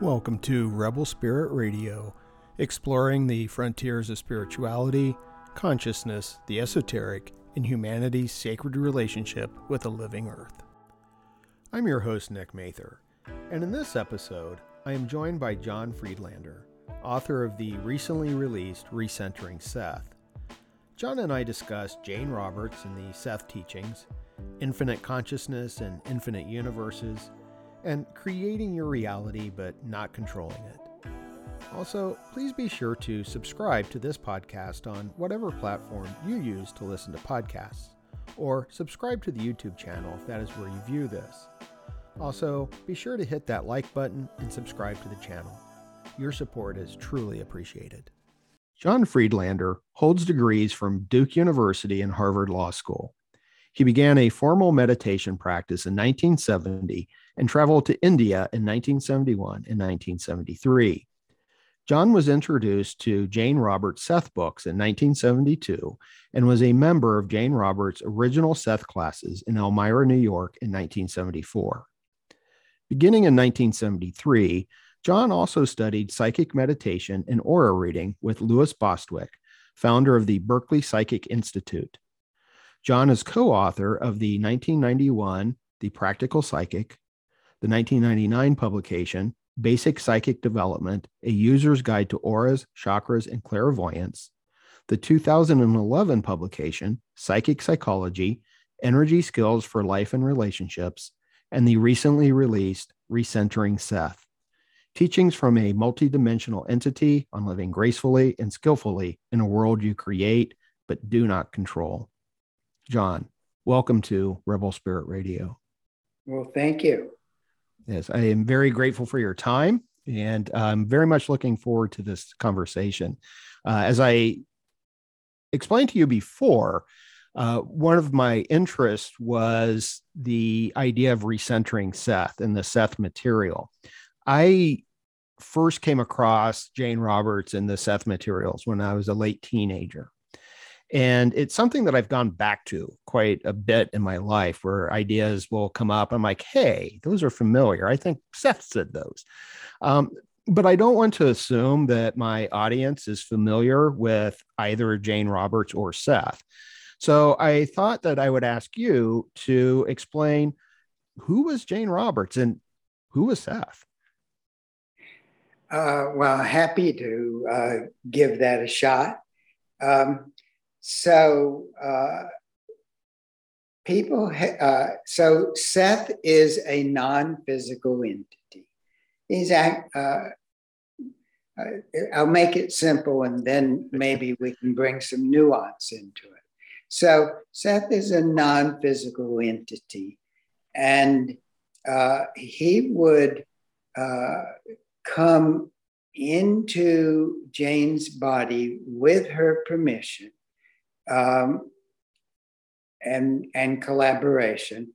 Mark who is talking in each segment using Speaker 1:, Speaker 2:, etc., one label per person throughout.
Speaker 1: Welcome to Rebel Spirit Radio, exploring the frontiers of spirituality, consciousness, the esoteric, and humanity's sacred relationship with the living earth. I'm your host, Nick Mather, and in this episode, I am joined by John Friedlander, author of the recently released Recentering Seth. John and I discussed Jane Roberts and the Seth teachings, infinite consciousness and infinite universes, and creating your reality but not controlling it. Also, please be sure to subscribe to this podcast on whatever platform you use to listen to podcasts, or subscribe to the YouTube channel if that is where you view this. Also, be sure to hit that like button and subscribe to the channel. Your support is truly appreciated. John Friedlander holds degrees from Duke University and Harvard Law School. He began a formal meditation practice in 1970 and traveled to India in 1971 and 1973. John was introduced to Jane Roberts' Seth books in 1972 and was a member of Jane Roberts' original Seth classes in Elmira, New York in 1974. Beginning in 1973, John also studied psychic meditation and aura reading with Lewis Bostwick, founder of the Berkeley Psychic Institute. John is co author of the 1991 The Practical Psychic, the 1999 publication, Basic Psychic Development A User's Guide to Auras, Chakras, and Clairvoyance, the 2011 publication, Psychic Psychology Energy Skills for Life and Relationships, and the recently released Recentering Seth Teachings from a Multidimensional Entity on Living Gracefully and Skillfully in a World You Create but Do Not Control. John, welcome to Rebel Spirit Radio.
Speaker 2: Well, thank you.
Speaker 1: Yes, I am very grateful for your time and I'm very much looking forward to this conversation. Uh, as I explained to you before, uh, one of my interests was the idea of recentering Seth and the Seth material. I first came across Jane Roberts and the Seth materials when I was a late teenager. And it's something that I've gone back to quite a bit in my life where ideas will come up. I'm like, hey, those are familiar. I think Seth said those. Um, but I don't want to assume that my audience is familiar with either Jane Roberts or Seth. So I thought that I would ask you to explain who was Jane Roberts and who was Seth?
Speaker 2: Uh, well, happy to uh, give that a shot. Um, so uh, people, ha- uh, so Seth is a non-physical entity. He's uh, uh, I'll make it simple, and then maybe we can bring some nuance into it. So Seth is a non-physical entity, and uh, he would uh, come into Jane's body with her permission um, and and collaboration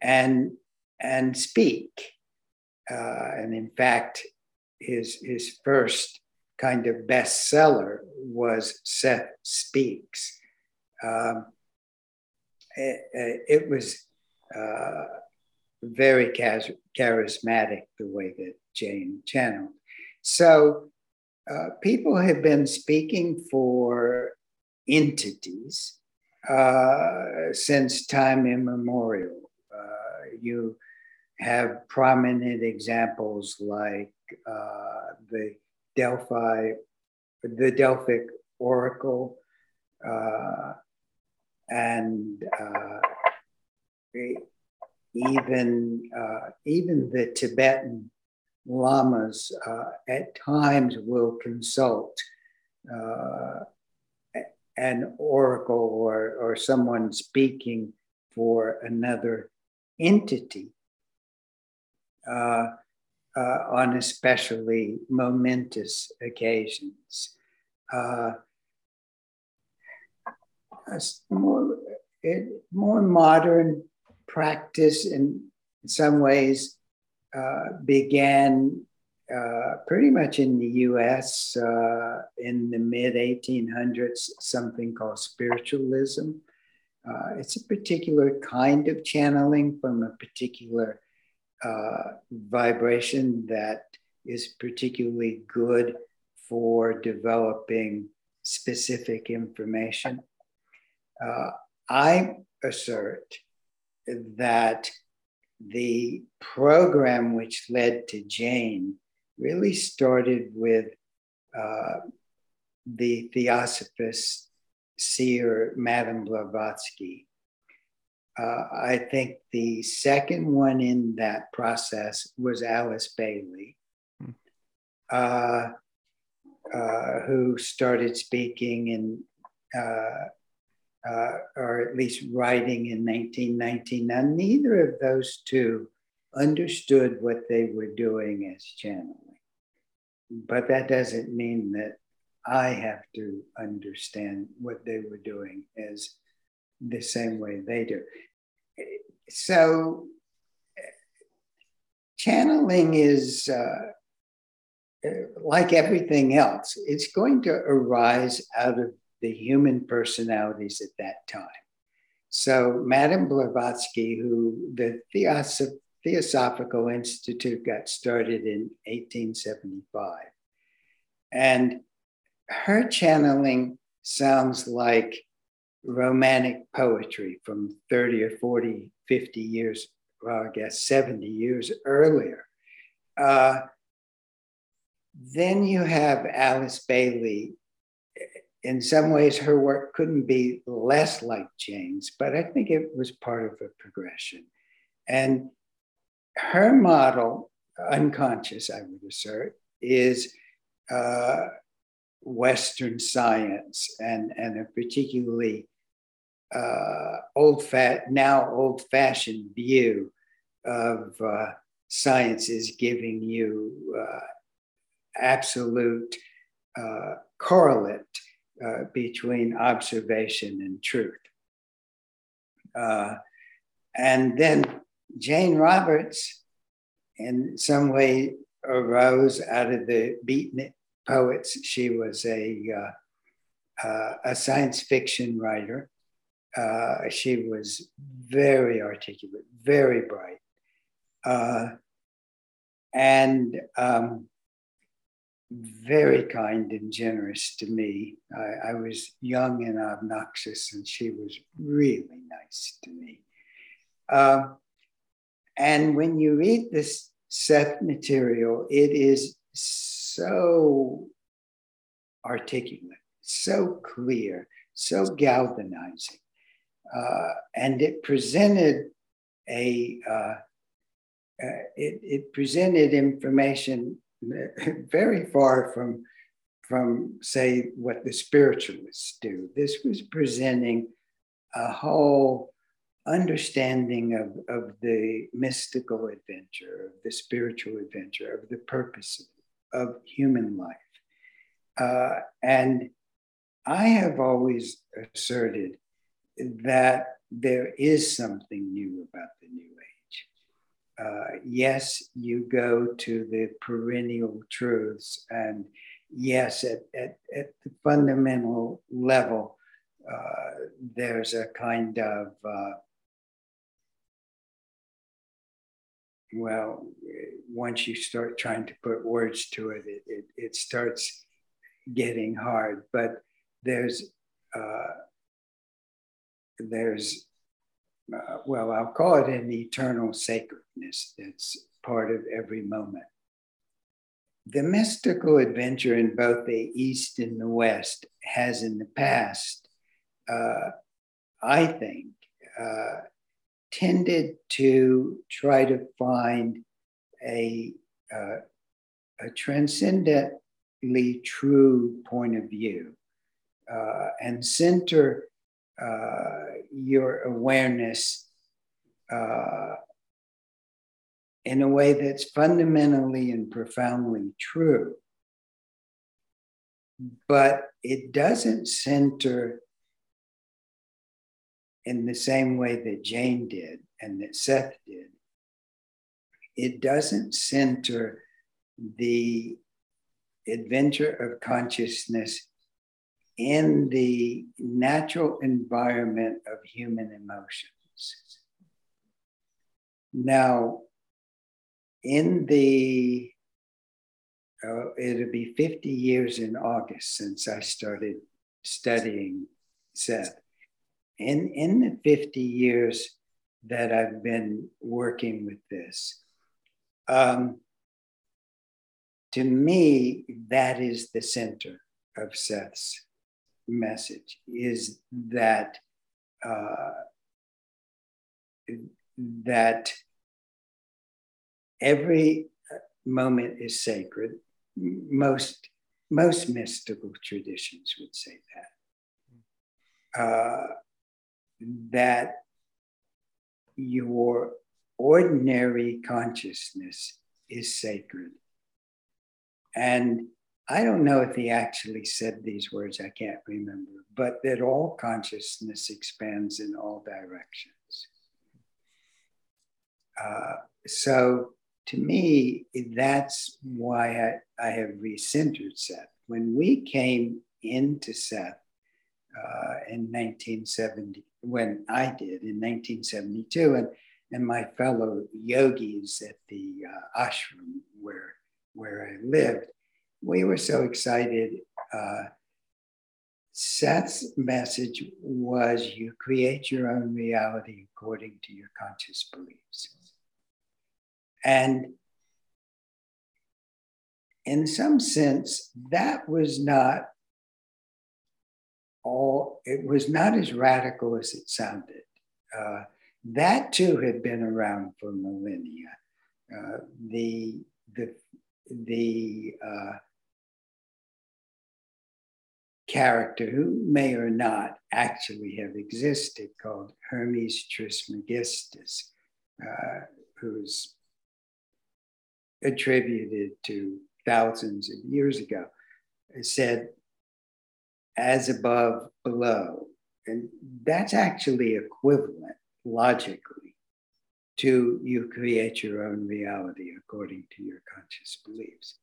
Speaker 2: and and speak. Uh, and in fact, his his first kind of bestseller was Seth Speaks. Um, it, it, was uh, very charismatic the way that Jane channeled. So uh, people have been speaking for entities uh, since time immemorial. Uh, you have prominent examples like uh, the Delphi, the Delphic Oracle, uh, and uh, even uh, even the Tibetan lamas at times will consult an oracle or, or someone speaking for another entity uh, uh, on especially momentous occasions. Uh, more, it, more modern practice in some ways uh, began uh, pretty much in the US uh, in the mid 1800s, something called spiritualism. Uh, it's a particular kind of channeling from a particular uh, vibration that is particularly good for developing specific information. Uh, I assert that the program which led to Jane really started with uh, the theosophist seer Madame Blavatsky. Uh, I think the second one in that process was Alice Bailey, hmm. uh, uh, who started speaking in, uh, uh, or at least writing in 1919. Now, neither of those two understood what they were doing as channeling, but that doesn't mean that I have to understand what they were doing as the same way they do. So, channeling is uh, like everything else, it's going to arise out of the human personalities at that time. So, Madame Blavatsky, who the Theosoph- Theosophical Institute got started in 1875, and her channeling sounds like romantic poetry from 30 or 40, 50 years, well, I guess 70 years earlier. Uh, then you have Alice Bailey. In some ways, her work couldn't be less like Jane's, but I think it was part of a progression. And her model, unconscious, I would assert, is uh, Western science and, and a particularly uh, old fat now old fashioned view of uh, science is giving you uh, absolute uh, correlate uh, between observation and truth. And then Jane Roberts, in some way, arose out of the beatnik poets. She was a, uh, a science fiction writer. Uh, she was very articulate, very bright. Uh, and um, very kind and generous to me. I, I, was young and obnoxious, and she was really nice to me. And when you read this Seth material, it is so articulate, so clear, so galvanizing. Uh, and it presented a uh, uh, it, it presented information very far from, from, say, what the spiritualists do. This was presenting a whole understanding of, of the mystical adventure, of the spiritual adventure, of the purpose of human life. Uh, and I have always asserted that there is something new about the New uh, yes, you go to the perennial truths, and yes, at, at, at the fundamental level, uh, there's a kind of well, once you start trying to put words to it, it, it, it starts getting hard. But there's uh, there's uh, well, I'll call it an eternal sacredness that's part of every moment. The mystical adventure in both the East and the West has in the past, uh, I think, uh, tended to try to find a, uh, a transcendently true point of view uh, and center uh, your awareness uh, in a way that's fundamentally and profoundly true. But it doesn't center in the same way that Jane did and that Seth did. It doesn't center the adventure of consciousness in the natural environment of human emotions. Now, in the uh, it'll be 50 years in August since I started studying Seth. In, in the 50 years that I've been working with this, um, to me, that is the center of Seth's message, is that uh, that every moment is sacred. Most most mystical traditions would say that. Uh, that your ordinary consciousness is sacred. And I don't know if he actually said these words, I can't remember, but that all consciousness expands in all directions. Uh, so to me, that's why I, I have recentered Seth. When we came into Seth uh, in 1970, when I did in 1972, and, and my fellow yogis at the uh, ashram where, where I lived, we were so excited. Uh, Seth's message was you create your own reality according to your conscious beliefs. And in some sense, that was not all, it was not as radical as it sounded. Uh, that too had been around for millennia. Uh, the the the uh, character who may or not actually have existed called Hermes Trismegistus, uh, who's attributed to thousands of years ago, said, as above, below. And that's actually equivalent logically to you create your own reality according to your conscious beliefs.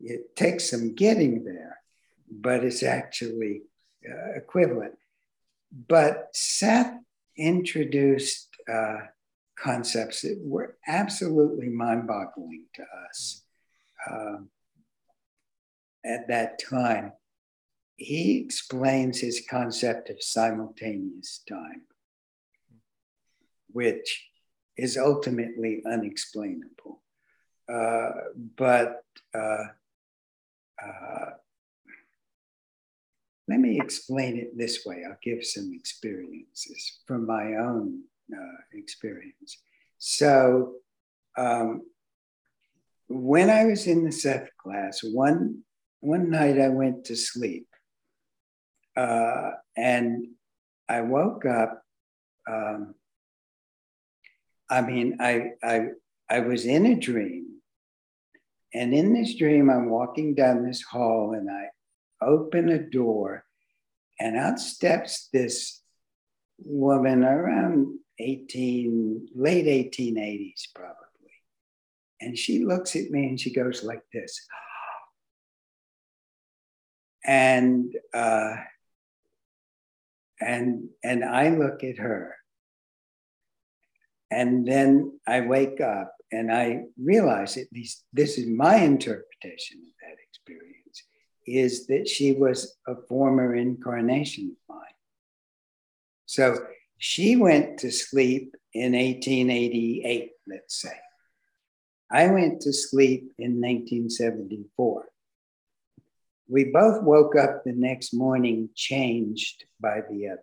Speaker 2: It takes some getting there, but it's actually uh, equivalent. But Seth introduced uh, concepts that were absolutely mind boggling to us um, at that time. He explains his concept of simultaneous time, which is ultimately unexplainable. Uh, but uh, uh, let me explain it this way. I'll give some experiences from my own uh, experience. So, um, when I was in the Seth class, one one night I went to sleep, uh, and I woke up. Um, I mean, I I I was in a dream, and in this dream, I'm walking down this hall, and I open a door, and out steps this woman around 18, late 1880s, probably. And she looks at me and she goes like this. And uh, and and I look at her. And then I wake up and I realize, at least this is my interpretation of that experience, is that she was a former incarnation of mine. So she went to sleep in 1888, let's say. I went to sleep in 1974. We both woke up the next morning changed by the other.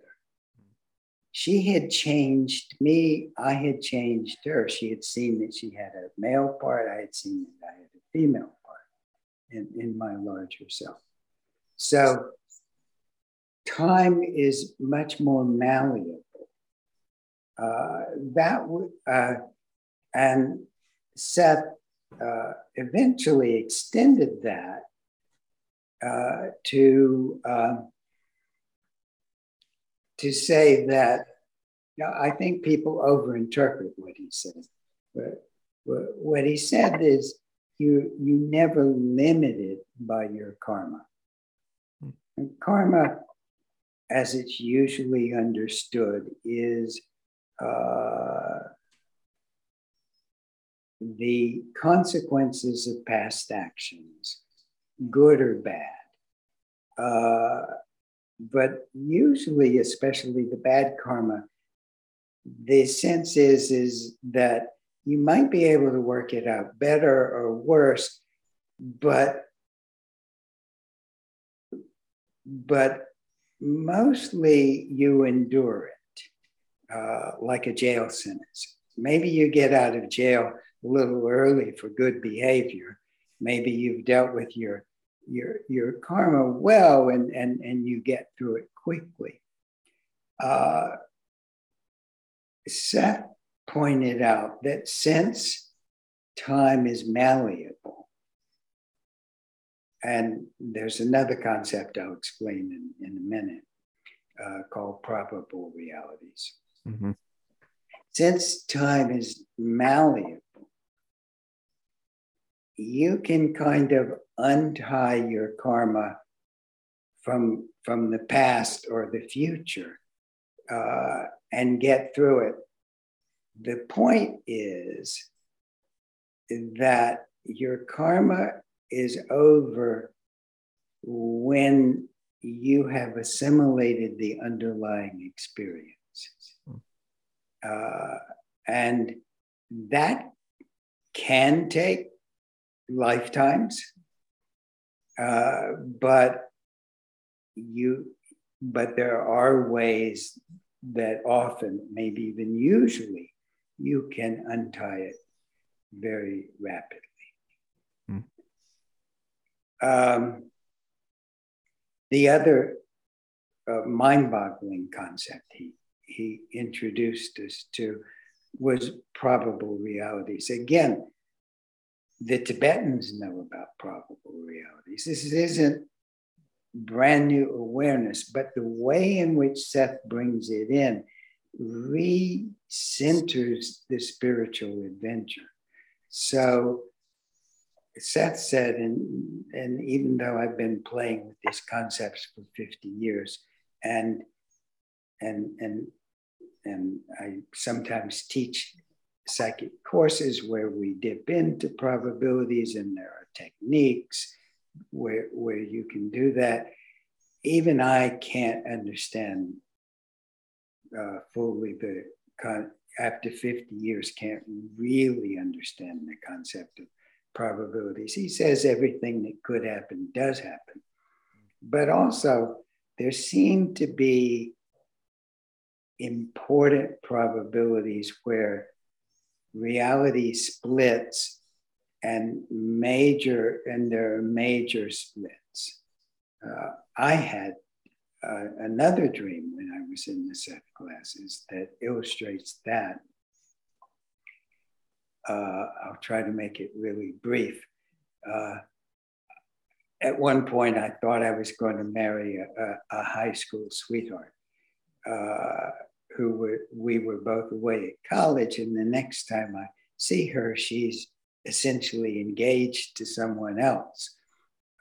Speaker 2: She had changed me, I had changed her. She had seen that she had a male part, I had seen that I had a female part in, in my larger self. So time is much more malleable uh, that would, uh, and Seth uh, eventually extended that uh, to um, to say that you know, I think people overinterpret what he said. But what he said is you you never limited by your karma. Hmm. And karma, as it's usually understood, is uh, the consequences of past actions good or bad. Uh, but usually, especially the bad karma, the sense is is that you might be able to work it out better or worse, but but mostly you endure it, uh, like a jail sentence. Maybe you get out of jail a little early for good behavior. Maybe you've dealt with your your your karma well and and and you get through it quickly. Uh, Seth pointed out that since time is malleable, and there's another concept I'll explain in, in a minute uh, called probable realities. Mm-hmm. Since time is malleable, you can kind of untie your karma from, from the past or the future uh, and get through it. The point is that your karma is over when you have assimilated the underlying experiences. Hmm. Uh, and that can take lifetimes, uh, but you, but there are ways that often, maybe even usually, you can untie it very rapidly. Hmm. Um, the other uh, mind-boggling concept he he introduced us to was probable realities. Again, the Tibetans know about probable realities. This isn't brand new awareness, but the way in which Seth brings it in re-centers the spiritual adventure. So Seth said, and, and even though I've been playing with these concepts for 50 years, and and and and I sometimes teach psychic courses where we dip into probabilities and there are techniques where, where you can do that. Even I can't understand uh, fully the con- after 50 years can't really understand the concept of probabilities. He says everything that could happen does happen. But also, there seem to be important probabilities where reality splits and major and there are major splits. Uh, i had uh, another dream when i was in the Seth classes that illustrates that. Uh, i'll try to make it really brief. Uh, at one point i thought i was going to marry a, a, a high school sweetheart. Uh, who were we were both away at college, and the next time I see her, she's essentially engaged to someone else.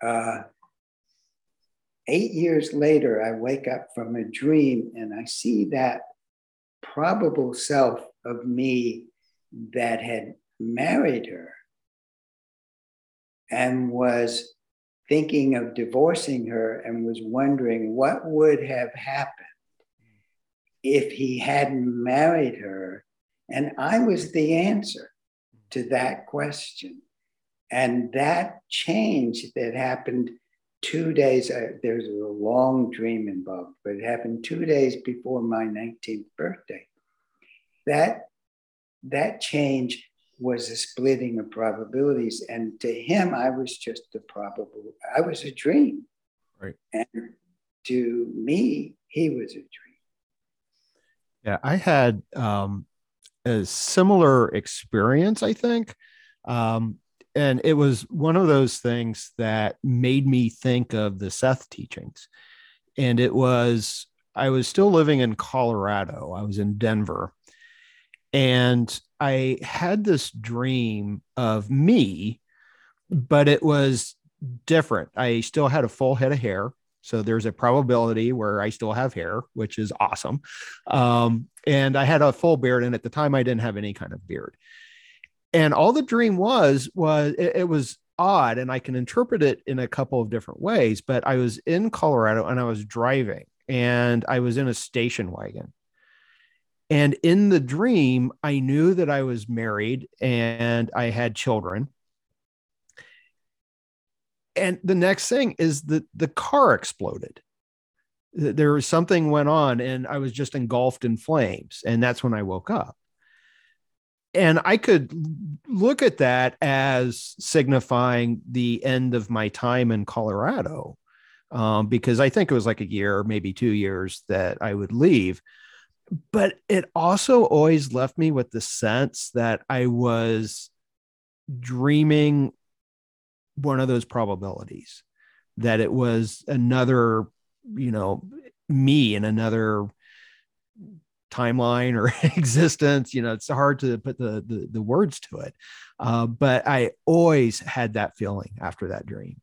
Speaker 2: Uh, eight years later, I wake up from a dream and I see that probable self of me that had married her and was thinking of divorcing her and was wondering what would have happened if he hadn't married her. And I was the answer to that question. And that change that happened two days, uh, there's a long dream involved, but it happened two days before my 19th birthday. That, that change was a splitting of probabilities. And to him, I was just a probable, I was a dream.
Speaker 1: Right.
Speaker 2: And to me, he was a dream.
Speaker 1: Yeah, I had um, a similar experience, I think. Um, and it was one of those things that made me think of the Seth teachings. And it was, I was still living in Colorado, I was in Denver. And I had this dream of me, but it was different. I still had a full head of hair. So there's a probability where I still have hair, which is awesome. Um, and I had a full beard, and at the time I didn't have any kind of beard. And all the dream was was it, it was odd and I can interpret it in a couple of different ways. But I was in Colorado and I was driving and I was in a station wagon. And in the dream, I knew that I was married and I had children. And the next thing is that the car exploded. There was something went on and I was just engulfed in flames. And that's when I woke up and I could look at that as signifying the end of my time in Colorado, um, because I think it was like a year, maybe two years that I would leave. But it also always left me with the sense that I was dreaming one of those probabilities, that it was another, you know, me in another timeline or existence. You know it's hard to put the the, the words to it. Uh, but i always had that feeling after that dream.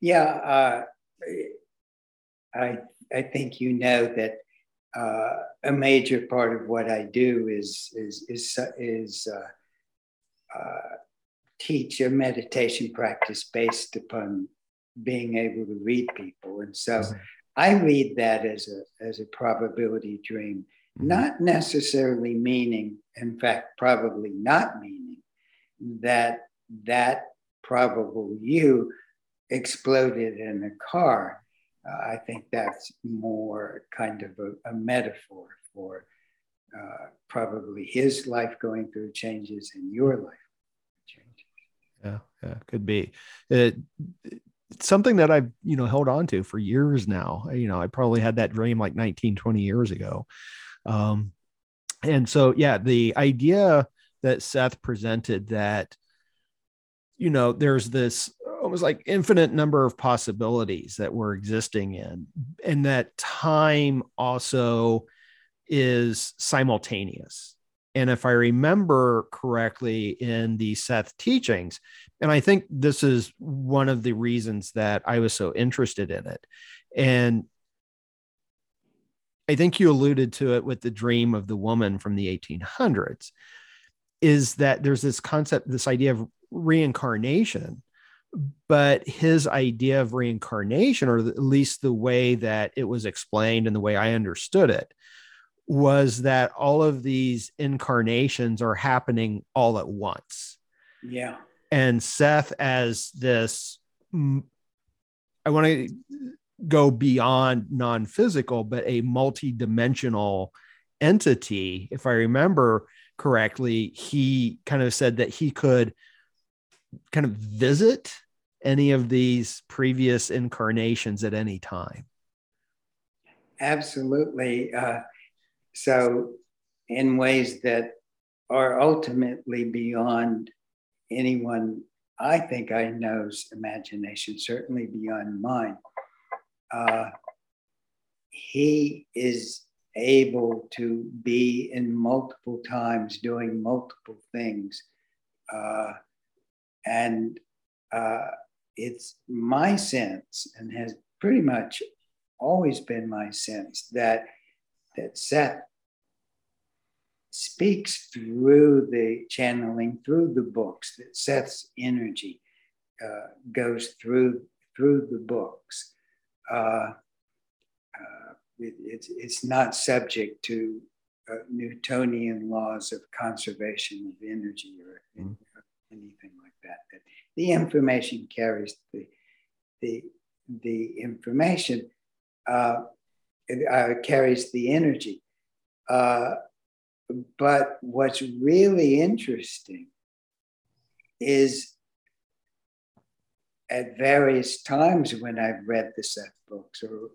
Speaker 2: Yeah uh, i i think you know that uh, a major part of what i do is is is is uh, uh, teach a meditation practice based upon being able to read people and so. I read that as a as a probability dream, mm-hmm. not necessarily meaning, in fact, probably not meaning that that probable you exploded in a car. Uh, I think that's more kind of a, a metaphor for uh, probably his life going through changes and your life.
Speaker 1: Yeah, yeah, could be. It, something that I've, you know, held on to for years now. You know, I probably had that dream like 19, 20 years ago. Um, and so, yeah, the idea that Seth presented that, you know, there's this almost like infinite number of possibilities that we're existing in, and that time also is simultaneous. And if I remember correctly in the Seth teachings, and I think this is one of the reasons that I was so interested in it. And I think you alluded to it with the dream of the woman from the 1800s is that there's this concept, this idea of reincarnation. But his idea of reincarnation, or at least the way that it was explained and the way I understood it, was that all of these incarnations are happening all at once.
Speaker 2: Yeah.
Speaker 1: And Seth as this I want to go beyond non-physical but a multi-dimensional entity if I remember correctly he kind of said that he could kind of visit any of these previous incarnations at any time.
Speaker 2: Absolutely. Uh, so in ways that are ultimately beyond anyone I think I know's imagination, certainly beyond mine. Uh, he is able to be in multiple times doing multiple things. Uh, and uh, it's my sense, and has pretty much always been my sense, that, that Seth speaks through the channeling, through the books, that Seth's energy uh, goes through through the books. Uh, uh, it, it's, it's not subject to uh, Newtonian laws of conservation of energy or mm. anything like that. that. The information carries the, the, the information, uh, uh, carries the energy. But what's really interesting is at various times when I've read the Seth books, or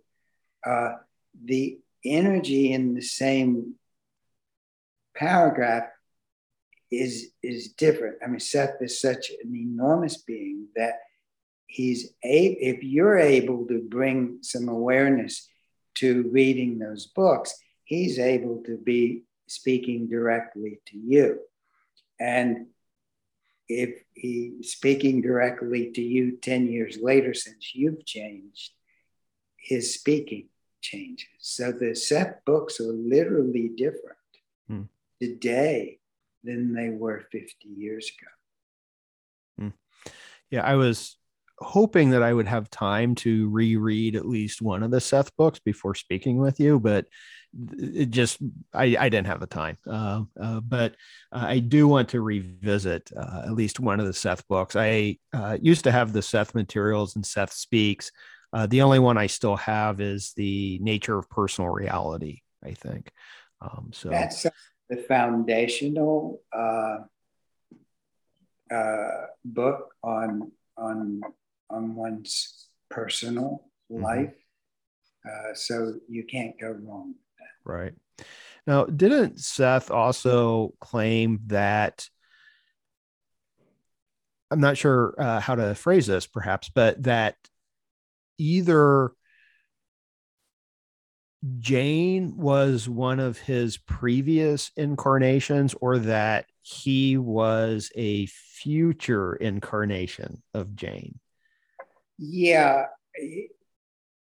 Speaker 2: uh, the energy in the same paragraph is is different. I mean, Seth is such an enormous being that he's a if you're able to bring some awareness to reading those books, he's able to be speaking directly to you. And if he's speaking directly to you 10 years later since you've changed, his speaking changes. So the Seth books are literally different hmm. today than they were 50 years ago.
Speaker 1: Hmm. Yeah, I was hoping that I would have time to reread at least one of the Seth books before speaking with you, but it just I, I didn't have the time. Uh, uh, but uh, I do want to revisit uh, at least one of the Seth books. I uh, used to have the Seth materials and Seth speaks. Uh, the only one I still have is the Nature of Personal Reality. I think um, so.
Speaker 2: That's the foundational book on on on one's personal mm-hmm. life. Uh, so you can't go wrong with that.
Speaker 1: Right. Now, didn't Seth also claim that? I'm not sure uh, how to phrase this, perhaps, but that either Jane was one of his previous incarnations or that he was a future incarnation of Jane.
Speaker 2: Yeah.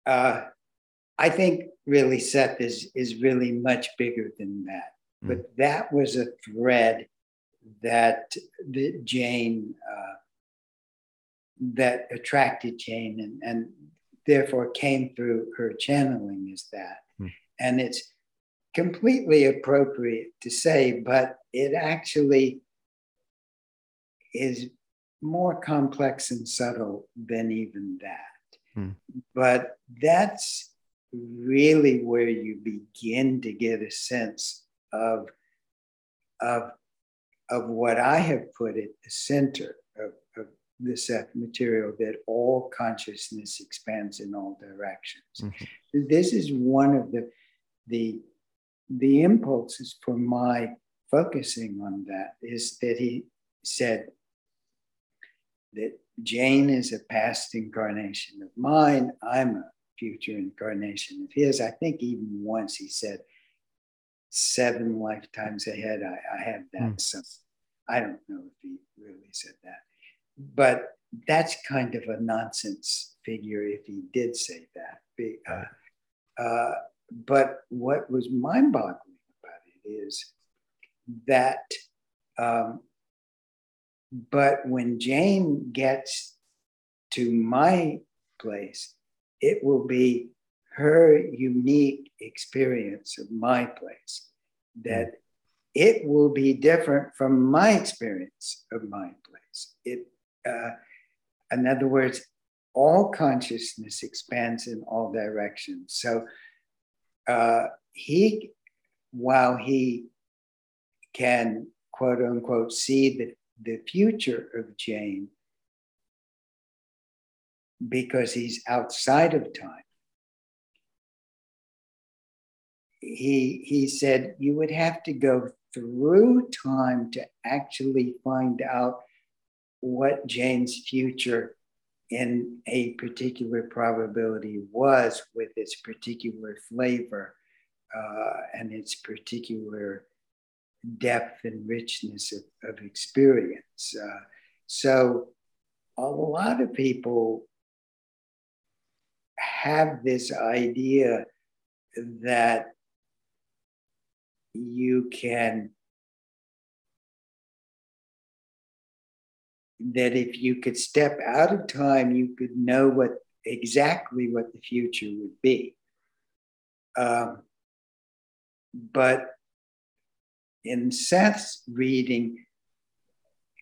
Speaker 2: Uh, I think really Seth is is really much bigger than that. Mm. But that was a thread that the Jane uh, that attracted Jane and, and therefore came through her channeling is that. Mm. And it's completely appropriate to say, but it actually is more complex and subtle than even that. Hmm. But that's really where you begin to get a sense of, of, of what I have put at the center of, of the Seth material that all consciousness expands in all directions. Mm-hmm. This is one of the, the, the impulses for my focusing on that is that he said, that Jane is a past incarnation of mine. I'm a future incarnation of his. I think even once he said, seven lifetimes ahead, I, I have that. Mm. So I don't know if he really said that. But that's kind of a nonsense figure if he did say that. Uh, uh, but what was mind boggling about it is that um, but when Jane gets to my place, it will be her unique experience of my place, that it will be different from my experience of my place. It, uh, in other words, all consciousness expands in all directions. So uh, he, while he can quote unquote see the the future of Jane because he's outside of time. He, he said you would have to go through time to actually find out what Jane's future in a particular probability was with its particular flavor uh, and its particular depth and richness of, of experience. Uh, so a lot of people have this idea that you can that if you could step out of time you could know what exactly what the future would be um, but in Seth's reading,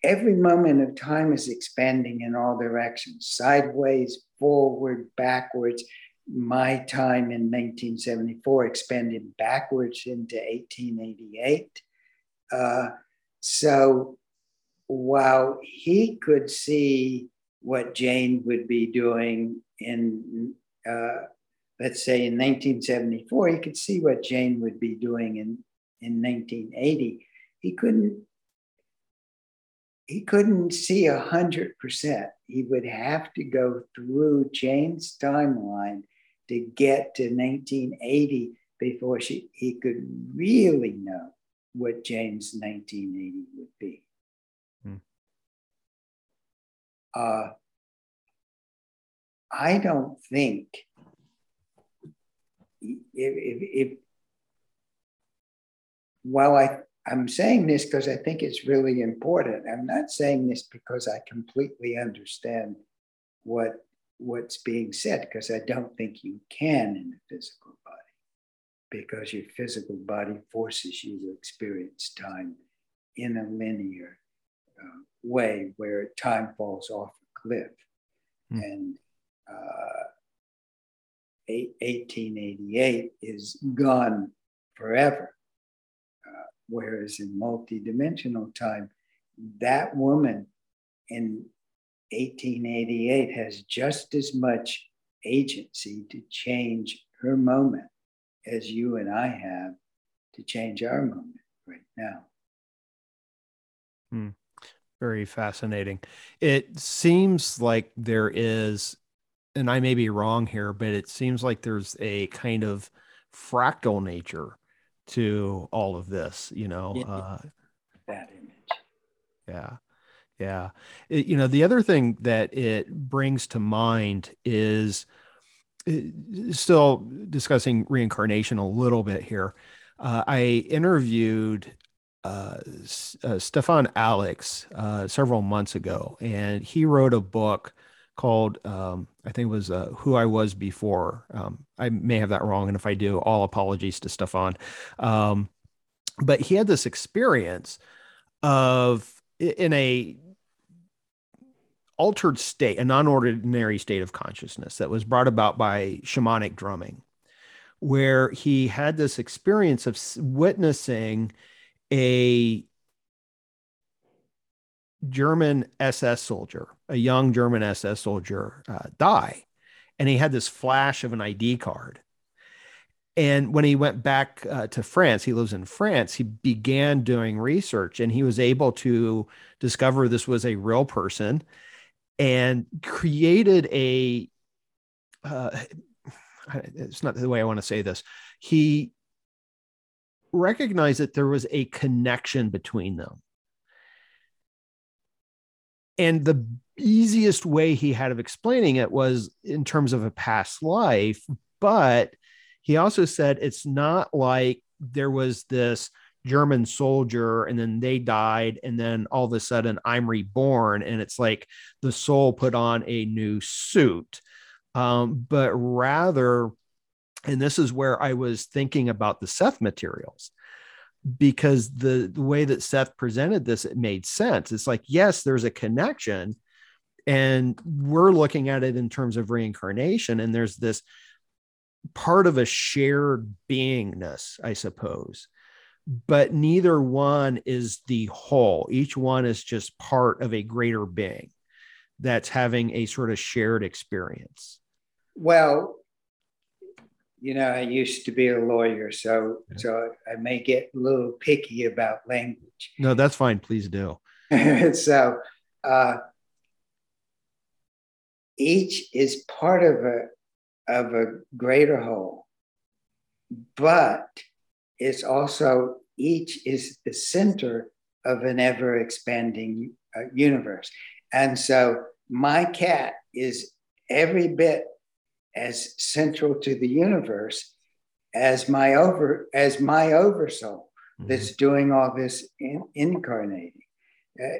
Speaker 2: every moment of time is expanding in all directions sideways, forward, backwards. My time in 1974 expanded backwards into 1888. Uh, so while he could see what Jane would be doing in, uh, let's say, in 1974, he could see what Jane would be doing in in 1980, he couldn't he couldn't see a hundred percent. He would have to go through Jane's timeline to get to 1980 before she, he could really know what Jane's 1980 would be. Hmm. Uh, I don't think if, if, if while I I'm saying this because I think it's really important. I'm not saying this because I completely understand what what's being said, because I don't think you can in a physical body, because your physical body forces you to experience time in a linear uh, way where time falls off a cliff. Mm. And uh, 1888 is gone forever Whereas in multidimensional time, that woman in 1888 has just as much agency to change her moment as you and I have to change our moment right now.
Speaker 1: Hmm. Very fascinating. It seems like there is, and I may be wrong here, but it seems like there's a kind of fractal nature to all of this you know yeah. uh,
Speaker 2: that image.
Speaker 1: Yeah. Yeah. It, you know the other thing that it brings to mind is uh, still discussing reincarnation a little bit here uh, i interviewed uh, uh, Stefan Alex uh, several months ago, and he wrote a book called um, I think it was uh, Who I Was Before. Um, I may have that wrong, and if I do, all apologies to Stefan. Um, but he had this experience of in a altered state, a non-ordinary state of consciousness that was brought about by shamanic drumming, where he had this experience of witnessing a German SS soldier, a young German SS soldier, uh, die. And he had this flash of an ID card. And when he went back uh, to France, he lives in France, he began doing research and he was able to discover this was a real person and created a, uh, it's not the way I want to say this. He recognized that there was a connection between them and the easiest way he had of explaining it was in terms of a past life. But he also said it's not like there was this German soldier and then they died. And then all of a sudden I'm reborn. And it's like the soul put on a new suit. Um, but rather, and this is where I was thinking about the Seth materials because the, the way that Seth presented this, it made sense. It's like, yes, there's a connection, and we're looking at it in terms of reincarnation, and there's this part of a shared beingness, I suppose. But neither one is the whole. Each one is just part of a greater being that's having a sort of shared experience.
Speaker 2: Well, you know, I used to be a lawyer, so yeah. so I may get a little picky about language.
Speaker 1: No, that's fine. Please do.
Speaker 2: so uh, each is part of a of a greater whole, but it's also each is the center of an ever expanding uh, universe, and so my cat is every bit as central to the universe as my over as my oversoul mm-hmm. that's doing all this in, incarnating. Uh,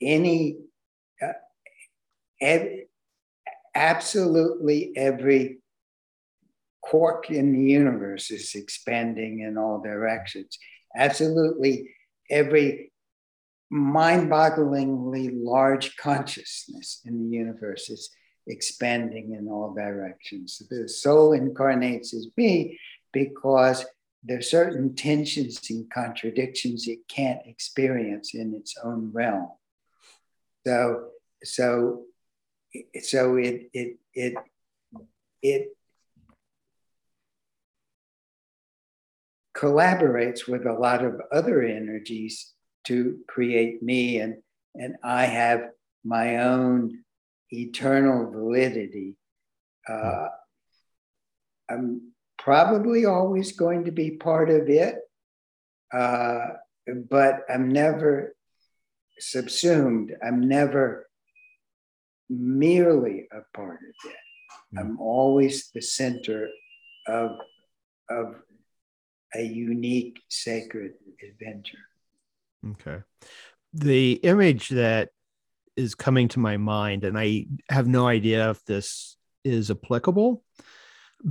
Speaker 2: any uh, ev- absolutely every quark in the universe is expanding in all directions. Absolutely every mind-bogglingly large consciousness in the universe is expanding in all directions. The soul incarnates as me because there are certain tensions and contradictions it can't experience in its own realm. So, so, so it it it it collaborates with a lot of other energies to create me, and and I have my own eternal validity, uh, I'm probably always going to be part of it, uh, but I'm never subsumed. I'm never merely a part of it. Mm. I'm always the center of, of a unique sacred adventure.
Speaker 1: Okay. The image that is coming to my mind, and I have no idea if this is applicable,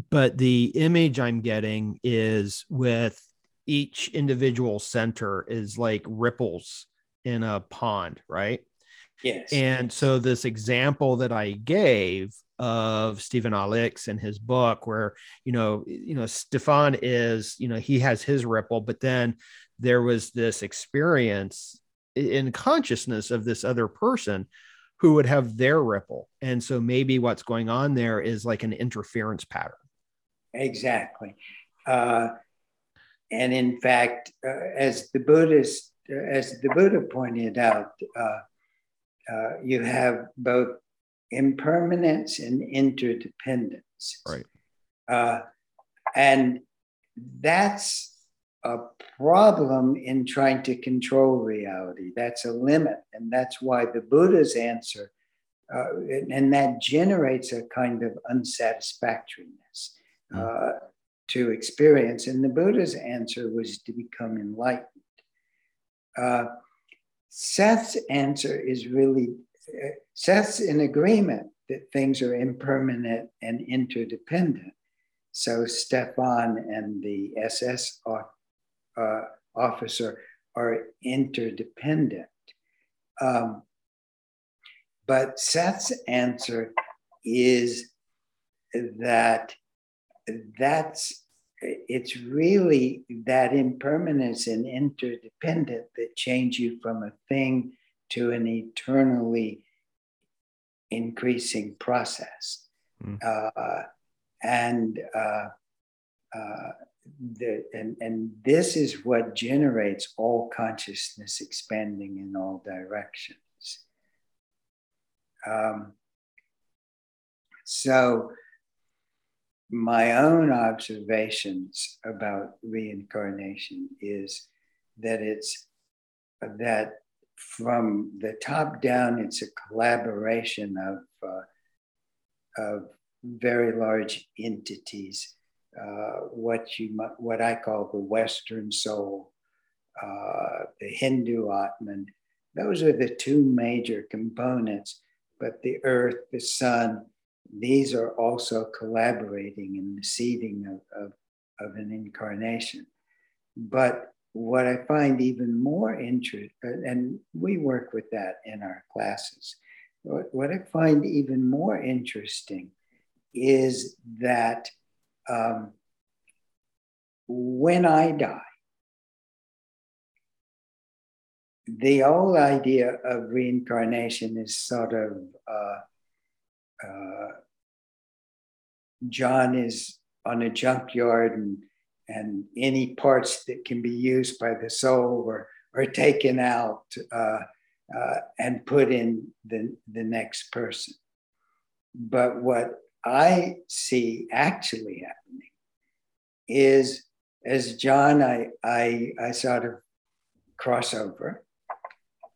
Speaker 1: but the image I'm getting is with each individual center is like ripples in a pond, right?
Speaker 2: Yes.
Speaker 1: And so this example that I gave of Stephen Alex in his book, where you know, you know, Stefan is, you know, he has his ripple, but then there was this experience in consciousness of this other person who would have their ripple. And so maybe what's going on there is like an interference pattern.
Speaker 2: Exactly. Uh, and in fact, uh, as the Buddhist, uh, as the Buddha pointed out, uh, uh, you have both impermanence and interdependence.
Speaker 1: Right.
Speaker 2: Uh, and that's a problem in trying to control reality. That's a limit. And that's why the Buddha's answer, uh, and that generates a kind of unsatisfactoriness mm. uh, to experience. And the Buddha's answer was to become enlightened. Uh, Seth's answer is really uh, Seth's in agreement that things are impermanent and interdependent. So Stefan and the SS uh, officer are interdependent. Um, but Seth's answer is that that's it's really that impermanence and interdependent that change you from a thing to an eternally increasing process. Mm. Uh, and uh, uh, the, and, and this is what generates all consciousness expanding in all directions. Um, so, my own observations about reincarnation is that it's that from the top down, it's a collaboration of, uh, of very large entities uh, what you what I call the Western soul, uh, the Hindu Atman. Those are the two major components. But the earth, the sun, these are also collaborating in the seeding of, of, of an incarnation. But what I find even more interesting, and we work with that in our classes, what, what I find even more interesting is that um, when I die, the old idea of reincarnation is sort of uh, uh, John is on a junkyard and and any parts that can be used by the soul are, are taken out uh, uh and put in the, the next person. But what I see actually happening is as John, I, I, I sort of cross over.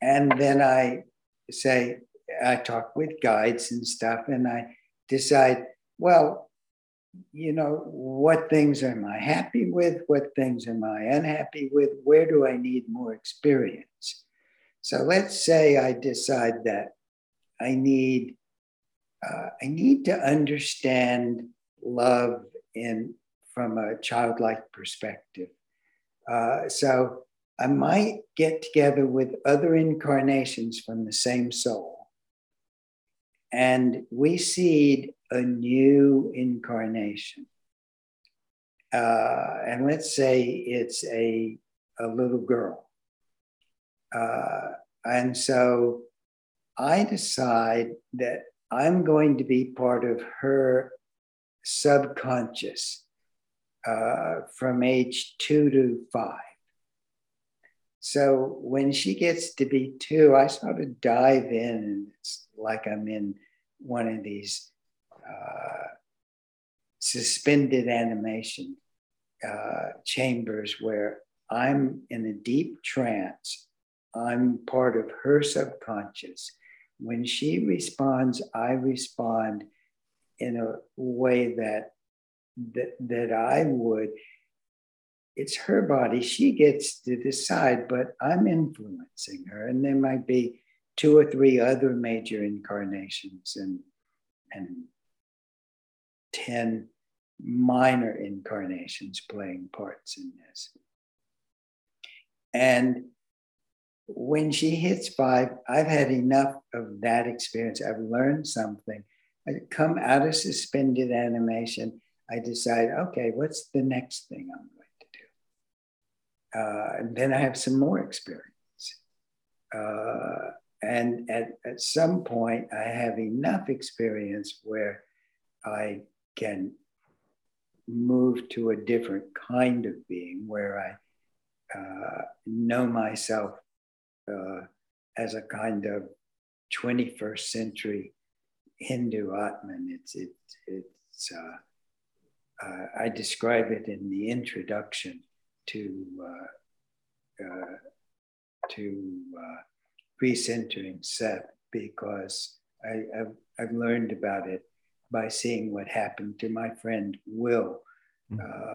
Speaker 2: And then I say, I talk with guides and stuff, and I decide, well, you know, what things am I happy with? What things am I unhappy with? Where do I need more experience? So let's say I decide that I need uh, I need to understand love in from a childlike perspective. Uh, so I might get together with other incarnations from the same soul, and we seed a new incarnation. Uh, and let's say it's a, a little girl. Uh, and so I decide that I'm going to be part of her subconscious uh, from age two to five. So when she gets to be two, I sort of dive in, and it's like I'm in one of these uh, suspended animation uh, chambers where I'm in a deep trance. I'm part of her subconscious when she responds, I respond in a way that that, that I would it's her body. She gets to decide, but I'm influencing her. And there might be two or three other major incarnations and, and 10 minor incarnations playing parts in this. And when she hits five, I've had enough of that experience. I've learned something. I come out of suspended animation. I decide, okay, what's the next thing I'm going to do? uh, and then I have some more experience. Uh, and at, at some point, I have enough experience where I can move to a different kind of being, where I uh, know myself uh, as a kind of 21st century Hindu Atman. It's, it, it's, uh, uh, I describe it in the introduction to uh, uh, to uh, recentering Seth because I, have I've learned about it by seeing what happened to my friend Will, mm-hmm. uh,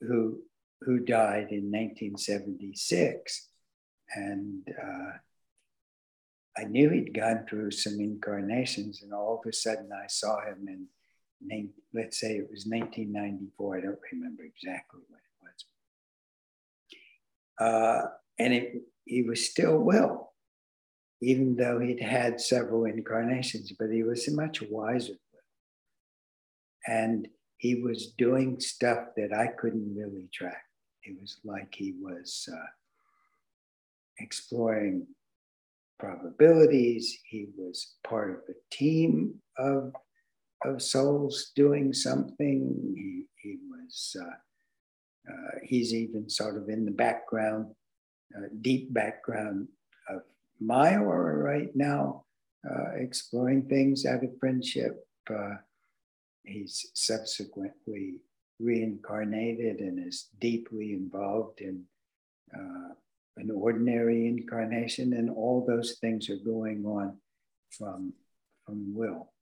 Speaker 2: who who died in 1976, and uh, I knew he'd gone through some incarnations, and all of a sudden I saw him in, let's say it was 1994. I don't remember exactly when it was. uh, and it, he was still Will, even though he'd had several incarnations, but he was much wiser. And he was doing stuff that I couldn't really track. It was like he was uh, exploring probabilities. He was part of a team of, of souls doing something. He, he was uh, uh, he's even sort of in the background, uh, deep background of my aura right now, uh, exploring things out of friendship. Uh, he's subsequently reincarnated and is deeply involved in uh, an ordinary incarnation, and all those things are going on from from Will.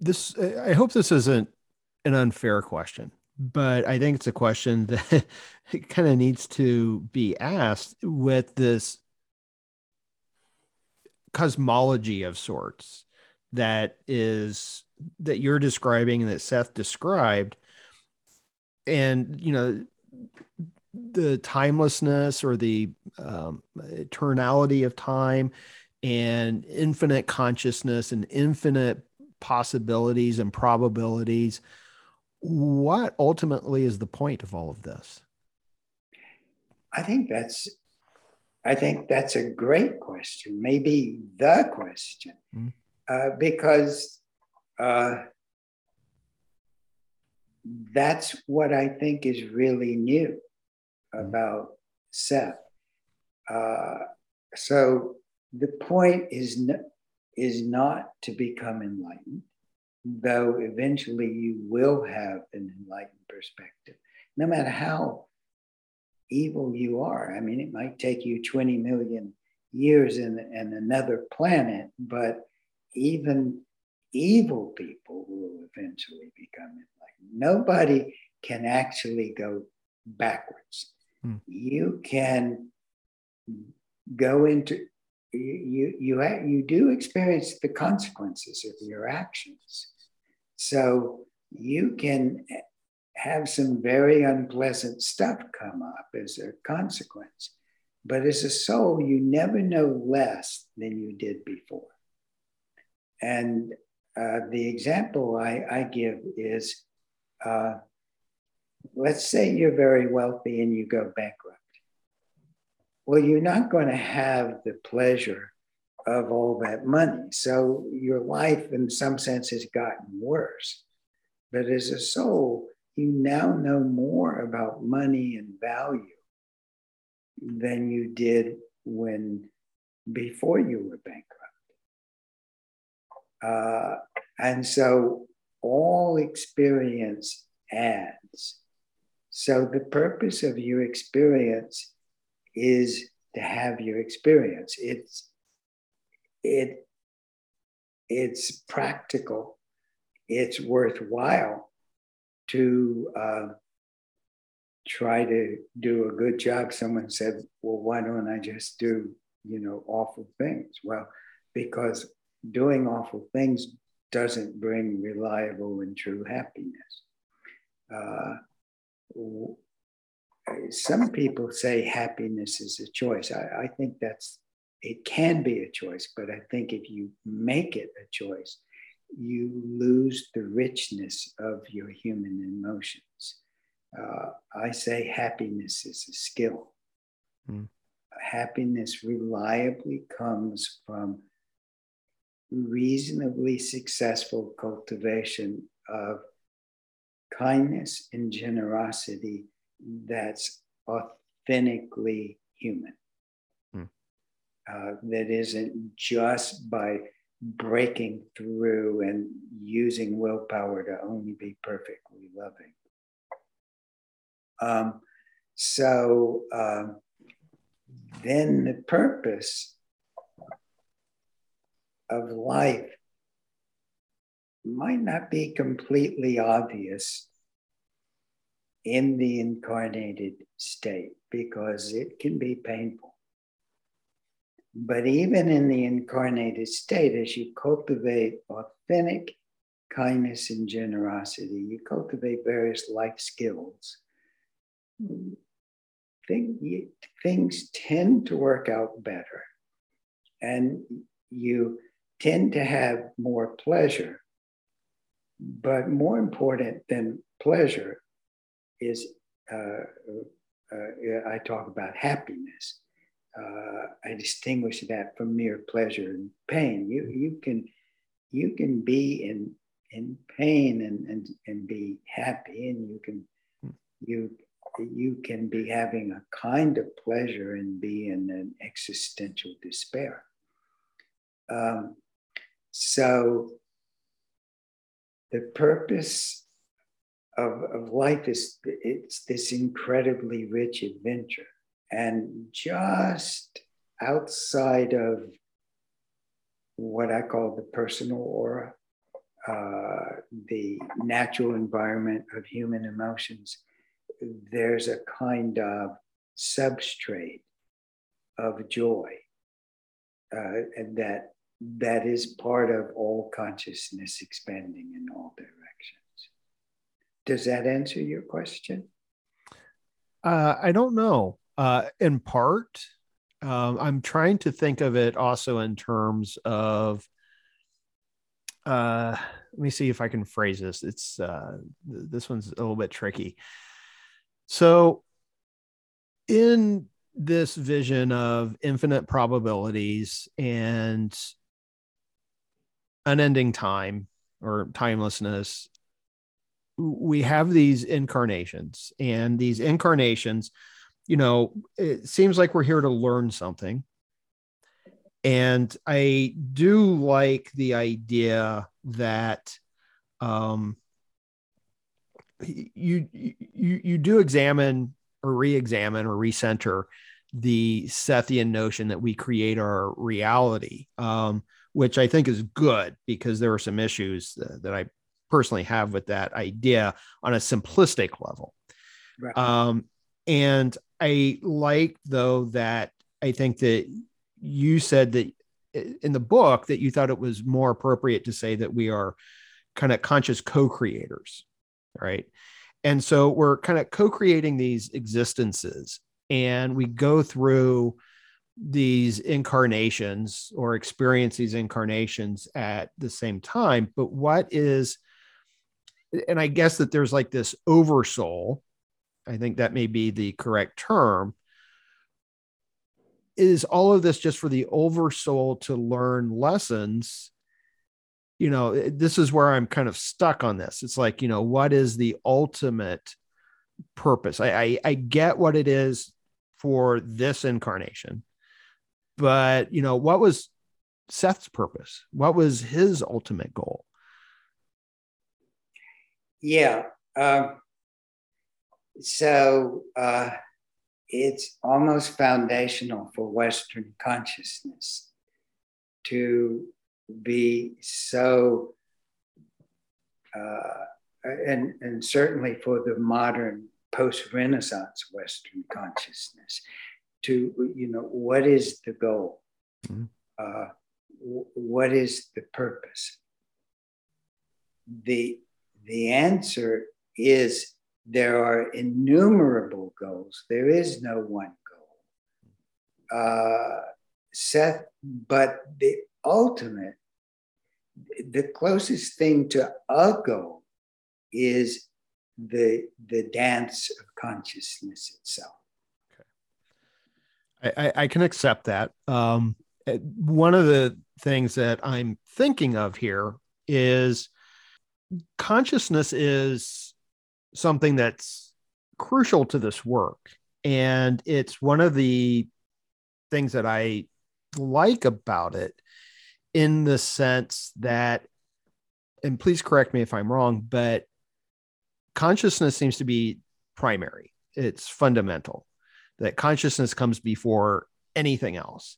Speaker 1: This I hope this isn't an unfair question but I think it's a question that kind of needs to be asked with this cosmology of sorts that is that you're describing and that Seth described and you know the timelessness or the um, eternality of time and infinite consciousness and infinite possibilities and probabilities what ultimately is the point of all of this?
Speaker 2: I think that's I think that's a great question, maybe the question, mm. uh, because uh, that's what I think is really new about Seth. Uh, so the point is is not to become enlightened though eventually you will have an enlightened perspective, no matter how evil you are. I mean, it might take you 20 million years in, in another planet, but even evil people will eventually become enlightened. Nobody can actually go backwards. Hmm. You can go into you you you do experience the consequences of your actions so you can have some very unpleasant stuff come up as a consequence. But as a soul, you never know less than you did before. And uh, the example I, I give is uh, let's say you're very wealthy and you go bankrupt. Well, you're not going to have the pleasure of all that money. So your life, in some sense, has gotten worse. But as a soul, you now know more about money and value than you did when before you were bankrupt. Uh, and so all experience adds. So the purpose of your experience is to have your experience. It's it it's practical, it's worthwhile to uh, try to do a good job, someone said, Well, why don't I just do, you know, awful things? Well, because doing awful things doesn't bring reliable and true happiness. Uh, some people say happiness is a choice. I, I, think that's it can be a choice, but I think if you make it a choice, you lose the richness of your human emotions. Uh, I say happiness is a skill. Mm. Happiness reliably comes from reasonably successful cultivation of kindness and generosity that's authentically human. Hmm. Uh, that isn't just by breaking through and using willpower to only be perfectly loving. Um, so um, then the purpose of life might not be completely obvious in the incarnated state because it can be painful. But even in the incarnated state, as you cultivate authentic kindness and generosity, you cultivate various life skills. Things tend to work out better, and you tend to have more pleasure. But more important than pleasure is uh, uh, I talk about happiness. Uh, I distinguish that from mere pleasure and pain. You you can you can be in in pain and, and, and be happy, and you can you you can be having a kind of pleasure and be in an existential despair. Um, so the purpose of, of life is it's this incredibly rich adventure. And just outside of what I call the personal aura, uh, the natural environment of human emotions, there's a kind of substrate of joy uh, and that that is part of all consciousness expanding in all directions. Does that answer your question?
Speaker 1: Uh, I don't know. Uh, in part, um, I'm trying to think of it also in terms of. Uh, let me see if I can phrase this. It's uh, this one's a little bit tricky. So, in this vision of infinite probabilities and unending time or timelessness we have these incarnations and these incarnations you know it seems like we're here to learn something. And i do like the idea that um you you you do examine or re-examine or recenter the Sethian notion that we create our reality. Um which I think is good because there are some issues that, I personally have with that idea on a simplistic level. Right. Um, and I like though that I think that you said that in the book that you thought it was more appropriate to say that we are kind of conscious co-creators, right? And so we're kind of co-creating these existences and we go through these incarnations or experience these incarnations at the same time but what is and i guess that there's like this oversoul i think that may be the correct term is all of this just for the oversoul to learn lessons? You know eh, this is where i'm kind of stuck on this. It's like you know what is the ultimate purpose? I, I, I get what it is for this incarnation but you know what was seth's purpose? What was his ultimate goal?
Speaker 2: Yeah um, so uh, it's almost foundational for western consciousness to be so uh, and, and certainly for the modern post Renaissance Western consciousness to, you know, what is the goal? Mm-hmm. Uh, w- what is the purpose? The, the answer is there are innumerable goals. There is no one goal. Uh, Seth, but the ultimate, the closest thing to a goal is the the dance of consciousness itself.
Speaker 1: I, I can accept that. Um, eh, one of the things that I'm thinking of here is consciousness is something that's crucial to this work. And it's one of the things that I like about it in the sense that, and please correct me if I'm wrong, but consciousness seems to be primary, it's fundamental, that consciousness comes before anything else.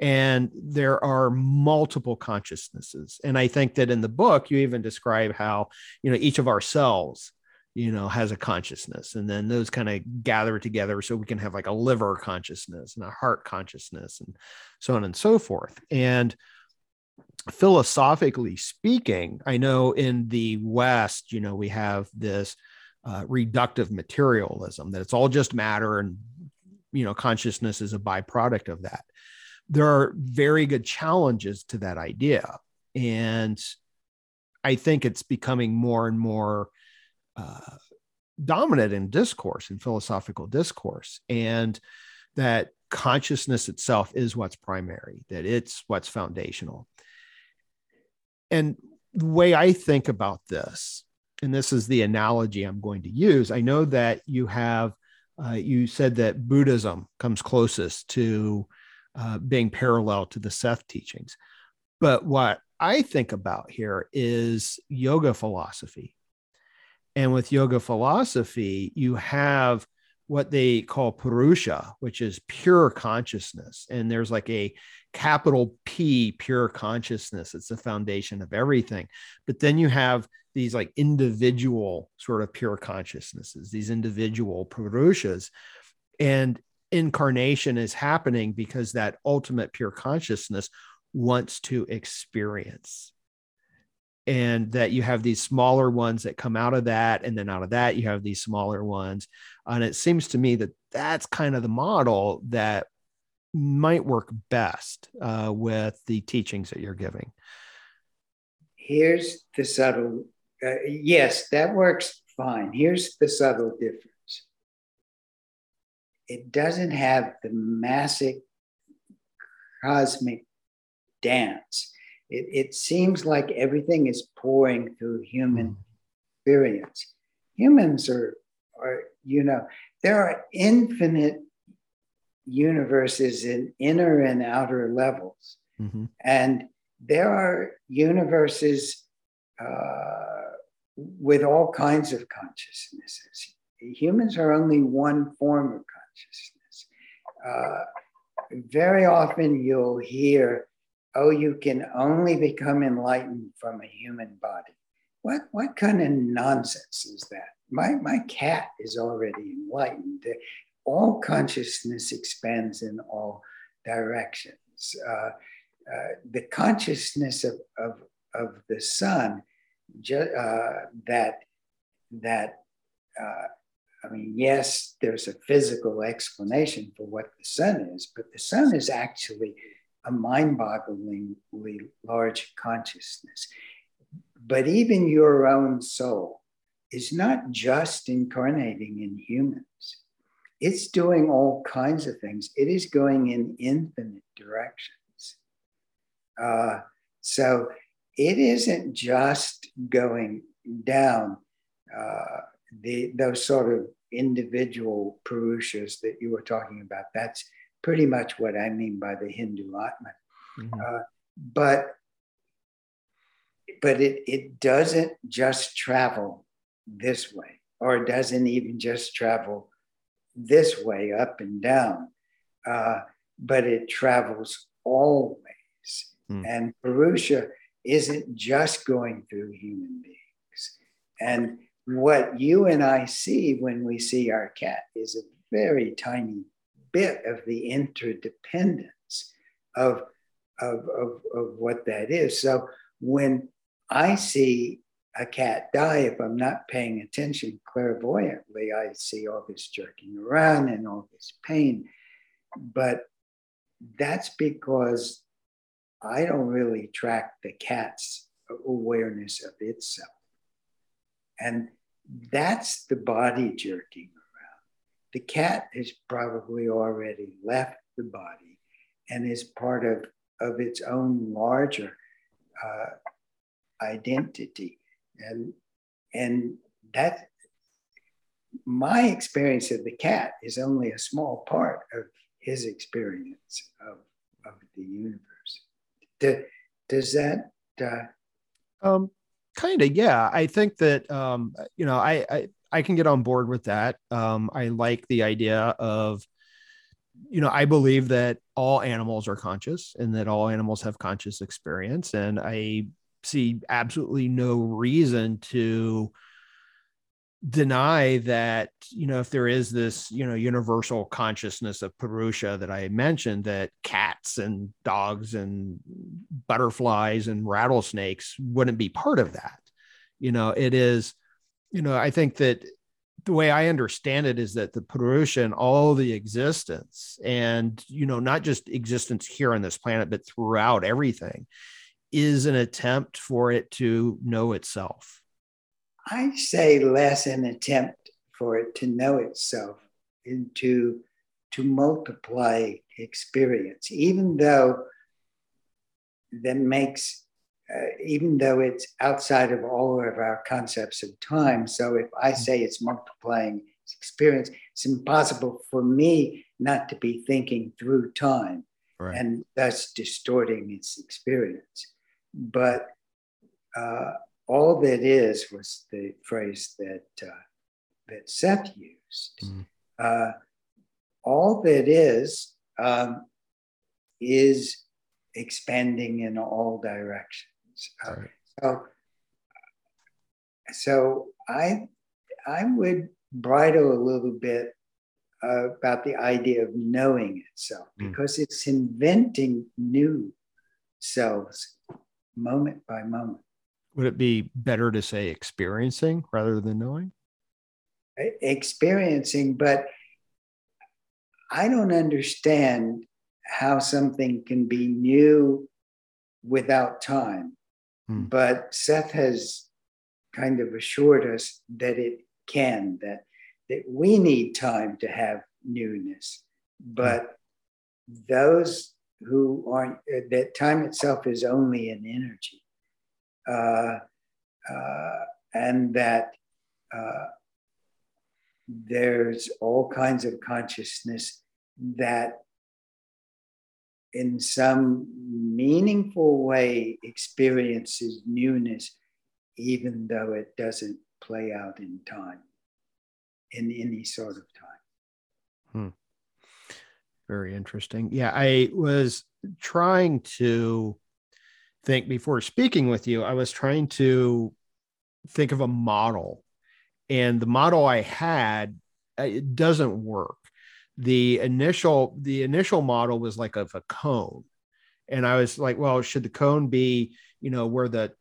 Speaker 1: And there are multiple consciousnesses. And I think that in the book, you even describe how, you know, each of our cells you know has a consciousness and then those kind of gather together so we can have like a liver consciousness and a heart consciousness and so on and so forth and philosophically speaking i know in the west you know we have this uh, reductive materialism that it's all just matter and you know consciousness is a byproduct of that. There are very good challenges to that idea. And i think it's becoming more and more uh, dominant in discourse in philosophical discourse and that consciousness itself is what's primary that it's what's foundational. And the way i think about this and this is the analogy i'm going to use i know that you have uh, you said that buddhism comes closest to uh, being parallel to the seth teachings. But what i think about here is yoga philosophy. And with yoga philosophy, you have what they call purusha, which is pure consciousness. And there's like a capital P, pure consciousness. It's the foundation of everything. But then you have these like individual sort of pure consciousnesses, these individual purushas. And incarnation is happening because that ultimate pure consciousness wants to experience and that you have these smaller ones that come out of that and then out of that you have these smaller ones. And it seems to me that that's kind of the model that might work best uh, with the teachings that you're giving.
Speaker 2: Here's the subtle uh, yes that works fine. Here's the subtle difference. It doesn't have the massive cosmic dance it, it seems like everything is pouring through human experience. Humans are, are, you know, there are infinite universes in inner and outer levels. Mm-hmm. And there are universes uh, with all kinds of consciousnesses. Humans are only one form of consciousness. Uh, very often you'll hear oh, you can only become enlightened from a human body. What, what kind of nonsense is that? My, my cat is already enlightened. All consciousness expands in all directions. Uh, uh, the consciousness of, of, of the sun ju- uh, that, that uh, I mean, yes, there's a physical explanation for what the sun is, but the sun is actually a mind bogglingly large consciousness. But even your own soul is not just incarnating in humans, it's doing all kinds of things, it is going in infinite directions. Uh, so it isn't just going down uh, the, those sort of individual Purushas that you were talking about. That's pretty much what I mean by the Hindu Atman. Mm-hmm. Uh, but but it, it doesn't just travel this way, or it doesn't even just travel this way up and down, uh, but it travels always. Mm. And Purusha isn't just going through human beings. And what you and I see when we see our cat is a very tiny bit of the interdependence of, of, of, of what that is. So when I see a cat die, if I'm not paying attention clairvoyantly, I see all this jerking around and all this pain. But that's because I don't really track the cat's awareness of itself. And that's the body jerking. The cat has probably already left the body and is part of, of its own larger uh, identity. And, and that, my experience of the cat is only a small part of his experience of, of the universe. Do, does that? Uh,
Speaker 1: um, kind of, yeah. I think that um, you know, I I can get on board with that. Um, I like the idea of, you know, I believe that all animals are conscious and that all animals have conscious experience, and I see absolutely no reason to deny that you know if there is this you know universal consciousness of purusha that i mentioned that cats and dogs and butterflies and rattlesnakes wouldn't be part of that you know it is you know i think that the way i understand it is that the purusha and all the existence and you know not just existence here on this planet but throughout everything is an attempt for it to know itself.
Speaker 2: I say less an attempt for it to know itself and to, to multiply experience, even though that makes, uh, even though it's outside of all of our concepts of time. So if I say it's multiplying its experience, it's impossible for me not to be thinking through time right. and thus distorting its experience. But uh, all that is was the phrase that uh, that Seth used. Mm. Uh, all that is um, is expanding in all directions. Uh, right. So, so I I would bridle a little bit uh, about the idea of knowing itself mm. because it's inventing new selves moment by moment
Speaker 1: would it be better to say experiencing rather than knowing?
Speaker 2: Experiencing, but I don't understand how something can be new without time. Hmm. But Seth has kind of assured us that it can, that, that we need time to have newness. But hmm. those who aren't, that time itself is only an energy uh, uh, and that uh, there's all kinds of consciousness that in some meaningful way experiences newness even though it doesn't play out in time in any sort of time
Speaker 1: hmm. very interesting yeah i was trying to think before speaking with you, I was trying to think of a model, and the model I had uh, it doesn't work. The initial the initial model was like of a cone, and I was like, well, should the cone be you know where the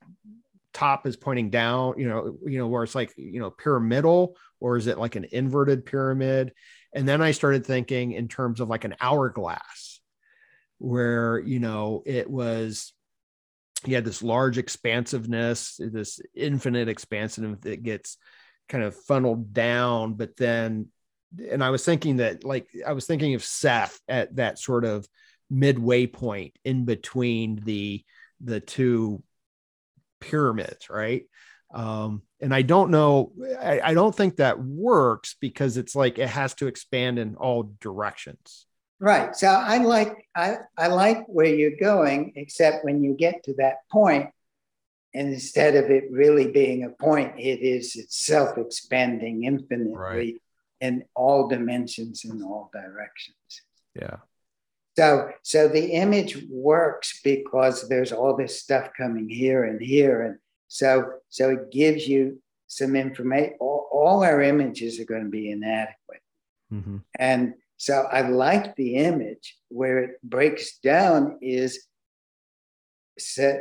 Speaker 1: top is pointing down, you know, you know where it's like you know pyramidal, or is it like an inverted pyramid? And then I started thinking in terms of like an hourglass, where you know it was he had this large expansiveness, this infinite expansiveness that gets kind of funneled down. But then, and I was thinking that, like, I was thinking of Seth at that sort of midway point in between the the two pyramids, right? Um, and I don't know, I, I don't think that works because it's like it has to expand in all directions.
Speaker 2: Right. So I like I, I like where you're going, except when you get to that point, and instead of it really being a point, it is itself expanding infinitely right. In all dimensions in all directions.
Speaker 1: Yeah.
Speaker 2: So so the image works because there's all this stuff coming here and here. And so so it gives you some information. All, all, our images are going to be inadequate. Mm-hmm. And so I like the image where it breaks down is uh,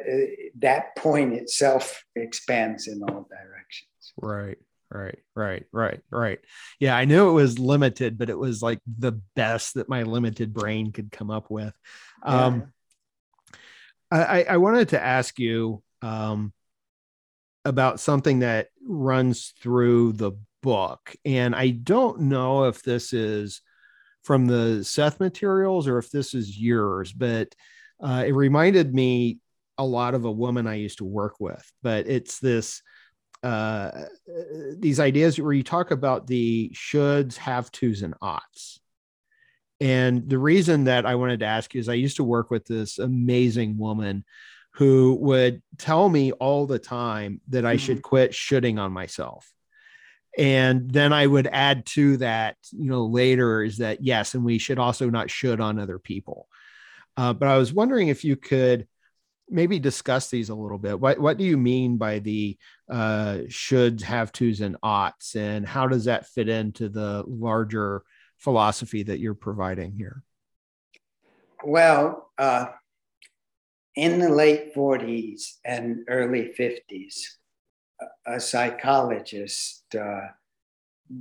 Speaker 2: that point itself expands in all directions.
Speaker 1: Right, right, right, right, right. Yeah, I knew it was limited, but it was like the best that my limited brain could come up with. Yeah. Um, I, I wanted to ask you um, about something that runs through the book, and I don't know if this is from the Seth materials or if this is yours, but uh, it reminded me a lot of a woman I used to work with. But it's this uh, these ideas where you talk about the shoulds, have tos, and oughts. And the reason that I wanted to ask you is I used to work with this amazing woman who would tell me all the time that I mm-hmm. should quit shooting on myself. And then I would add to that, you know, later is that yes, and we should also not should on other people. Uh, but I was wondering if you could maybe discuss these a little bit. What what do you mean by the uh, shoulds, have tos, and oughts, and how does that fit into the larger philosophy that you're providing here?
Speaker 2: Well, uh, in the late 40s and early 50s, a psychologist uh,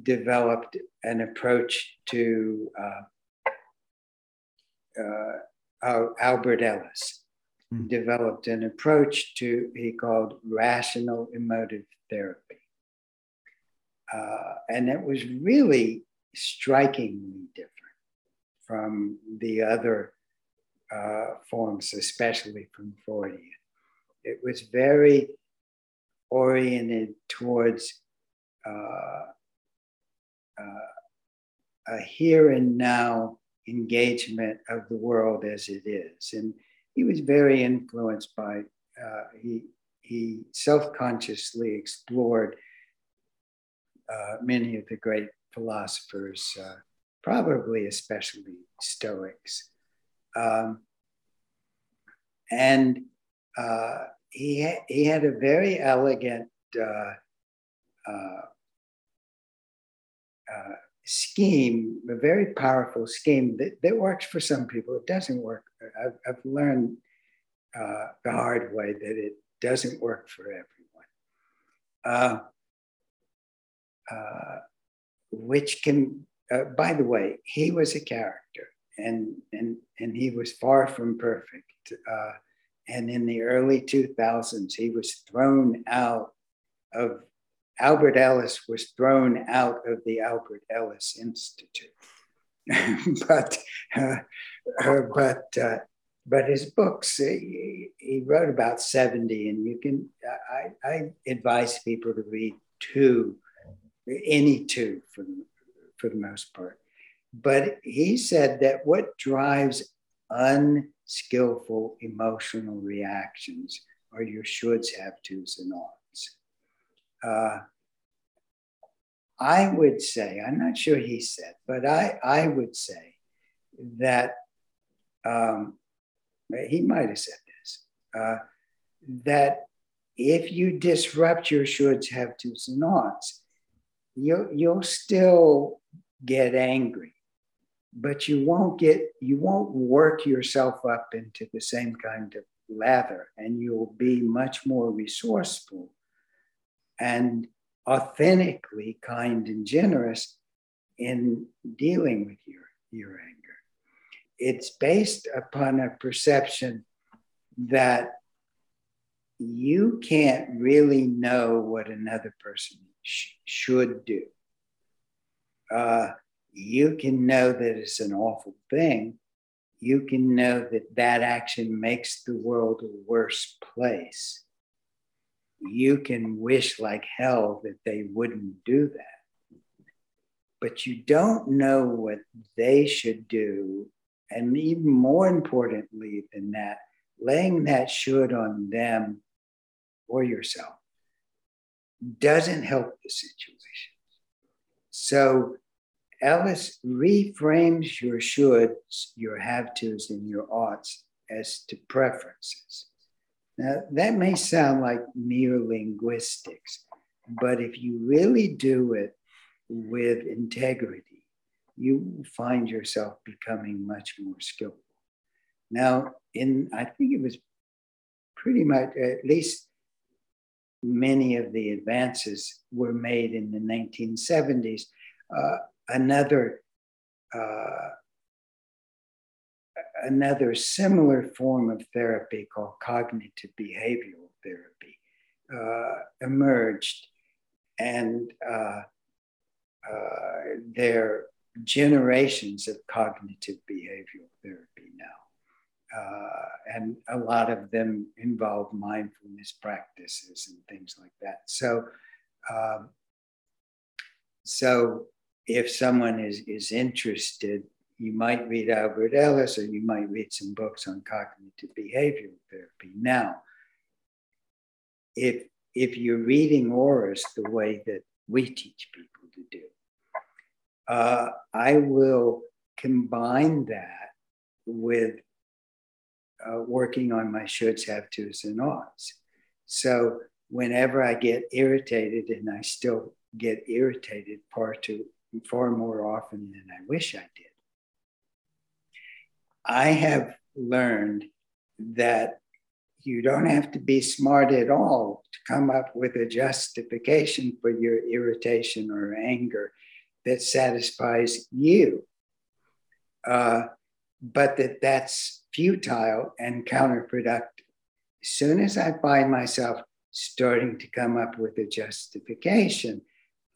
Speaker 2: developed an approach to uh, uh Albert Ellis mm. developed an approach to he called rational emotive therapy, uh, and it was really strikingly different from the other uh, forms, especially from Freudian. It was very oriented towards uh, uh, a here and now engagement of the world as it is. And he was very influenced by, uh, he, he self consciously explored uh, many of the great philosophers, uh, probably especially Stoics. Um, and uh, he, ha- he had a very elegant uh, uh, scheme, a very powerful scheme that, that works for some people. It doesn't work. I've, I've learned uh, the hard way that it doesn't work for everyone. Uh, uh, which can, uh, by the way, he was a character and, and, and he was far from perfect. Uh, and in the early 2000s, he was thrown out of, Albert Ellis was thrown out of the Albert Ellis Institute. but, uh, uh, but, uh, but his books, he, he, wrote about 70, and you can, I, I advise people to read two, any two for the, for the most part. But he said that what drives unskillful emotional reactions are your shoulds, have tos, and oughts. Uh, I would say, I'm not sure he said, but I, I would say that um, he might have said this uh, that if you disrupt your shoulds, have tos, and oughts, you'll, you'll still get angry but you won't get you won't work yourself up into the same kind of lather and you'll be much more resourceful. And authentically kind and generous in dealing with your, your anger. It's based upon a perception that you can't really know what another person sh- should do. Uh, you can know that it's an awful thing. You can know that that action makes the world a worse place. You can wish like hell that they wouldn't do that. But you don't know what they should do. And even more importantly than that, laying that should on them or yourself doesn't help the situation. So Ellis reframes your shoulds, your have tos, and your oughts as to preferences. Now, that may sound like mere linguistics, But if you really do it with integrity, you find yourself becoming much more skillful. Now, in I think it was pretty much at least many of the advances were made in the 1970s. Uh, another uh, another similar form of therapy called cognitive behavioral therapy uh, emerged, and uh, uh, there are generations of cognitive behavioral therapy now. Uh, and a lot of them involve mindfulness practices and things like that. So, um, so if someone is, is interested, you might read Albert Ellis or you might read some books on cognitive behavioral therapy. Now, if if you're reading auras the way that we teach people to do, uh, I will combine that with uh, working on my shoulds, have tos, and oughts. So whenever I get irritated, and I still get irritated far too far more often than I wish I did, I have learned that you don't have to be smart at all to come up with a justification for your irritation or anger that satisfies you. Uh, but that that's futile and counterproductive. As soon as I find myself starting to come up with a justification,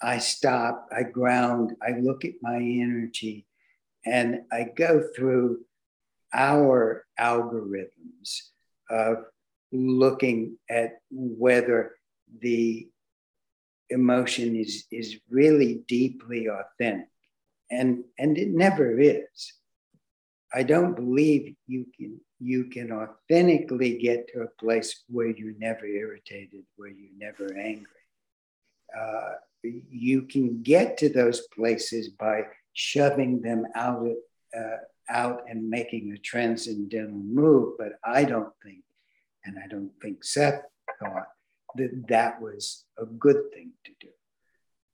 Speaker 2: I stop, I ground, I look at my energy, and I go through our algorithms of looking at whether the emotion is, is really deeply authentic. And, and it never is. I don't believe you can you can authentically get to a place where you're never irritated, where you're never angry. Uh, you can get to those places by shoving them out uh, out and making a transcendental move. But I don't think, and I don't think Seth thought that that was a good thing to do.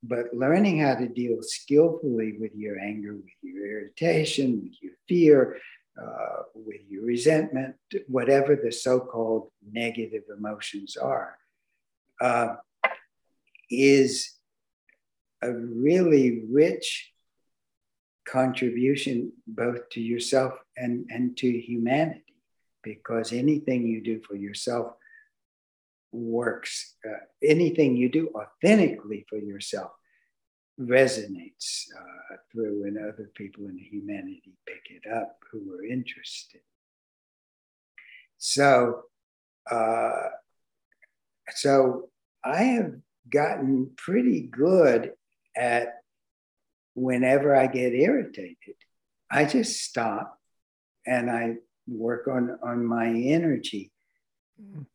Speaker 2: But learning how to deal skillfully with your anger, with your irritation, with your fear, uh, with your resentment, whatever the so called negative emotions are, uh, is a really rich contribution both to yourself and, and to humanity because anything you do for yourself works. Uh, anything you do authentically for yourself resonates uh, through, and other people in humanity pick it up who are interested. So, uh, so I have gotten pretty good at whenever I get irritated, I just stop and I work on on my energy.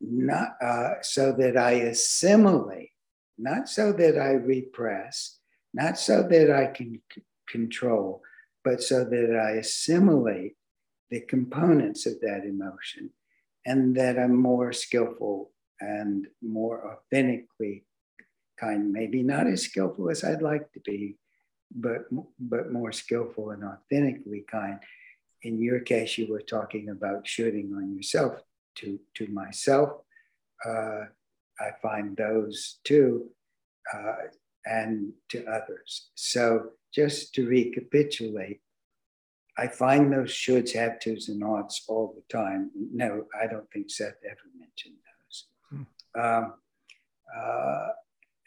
Speaker 2: Not uh, so that I assimilate, not so that I repress, not so that I can c- control, but so that I assimilate the components of that emotion and that I'm more skillful and more authentically kind, maybe not as skillful as I'd like to be, but, but more skillful and authentically kind. In your case, you were talking about shooting on yourself to, to myself. Uh, I find those too, uh, and to others. So just to recapitulate, I find those shoulds, have tos, and oughts all the time. No, I don't think Seth ever mentioned those. Hmm. Um, uh,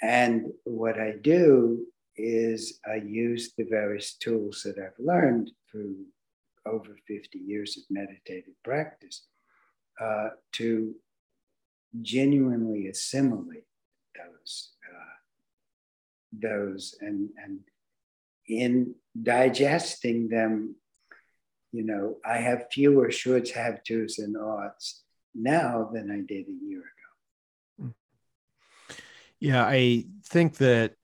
Speaker 2: and what I do is I use the various tools that I've learned through over 50 years of meditative practice uh, to genuinely assimilate those uh, those and and in digesting them you know i have fewer shoulds have tos and oughts now than i did a year ago.
Speaker 1: Yeah i think that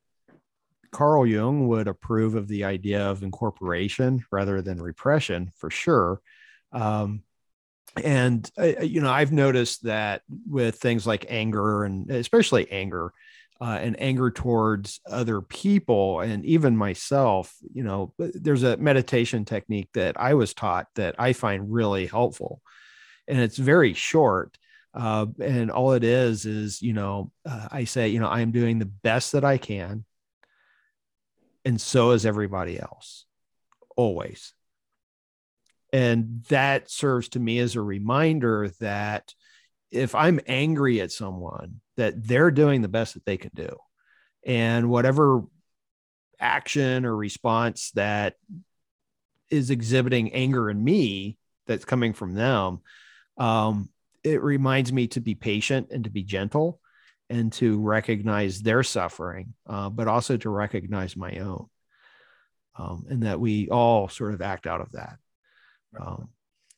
Speaker 1: carl jung would approve of the idea of incorporation rather than repression for sure. Um, and uh, uh, you know i've noticed that with things like anger and especially anger uh, and anger towards other people and even myself you know there's a meditation technique that i was taught that i find really helpful. And it's very short uh, and all it is is you know uh, i say you know i'm doing the best that i can and so is everybody else always. And that serves to me as a reminder that if i'm angry at someone that they're doing the best that they can do. And whatever action or response that is exhibiting anger in me that's coming from them um, it reminds me to be patient and to be gentle and to recognize their suffering, uh, but also to recognize my own. Um, and that we all sort of act out of that. Um,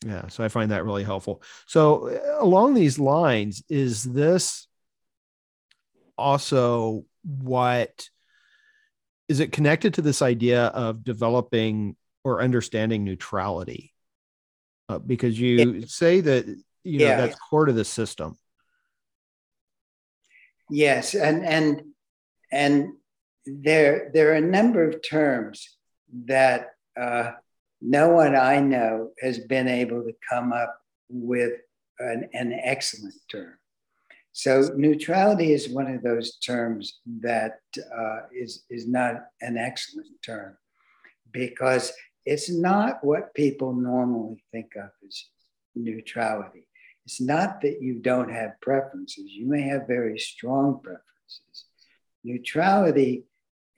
Speaker 1: yeah, so I find that really helpful. So, uh, along these lines, is this also what is it connected to this idea of developing or understanding neutrality? Uh, because you say that you know yeah. that's core to the system.
Speaker 2: Yes, and and and there there are a number of terms that uh, no one I know has been able to come up with an, an excellent term. So neutrality is one of those terms that uh, is is not an excellent term because it's not what people normally think of as neutrality. It's not that you don't have preferences, you may have very strong preferences. Neutrality,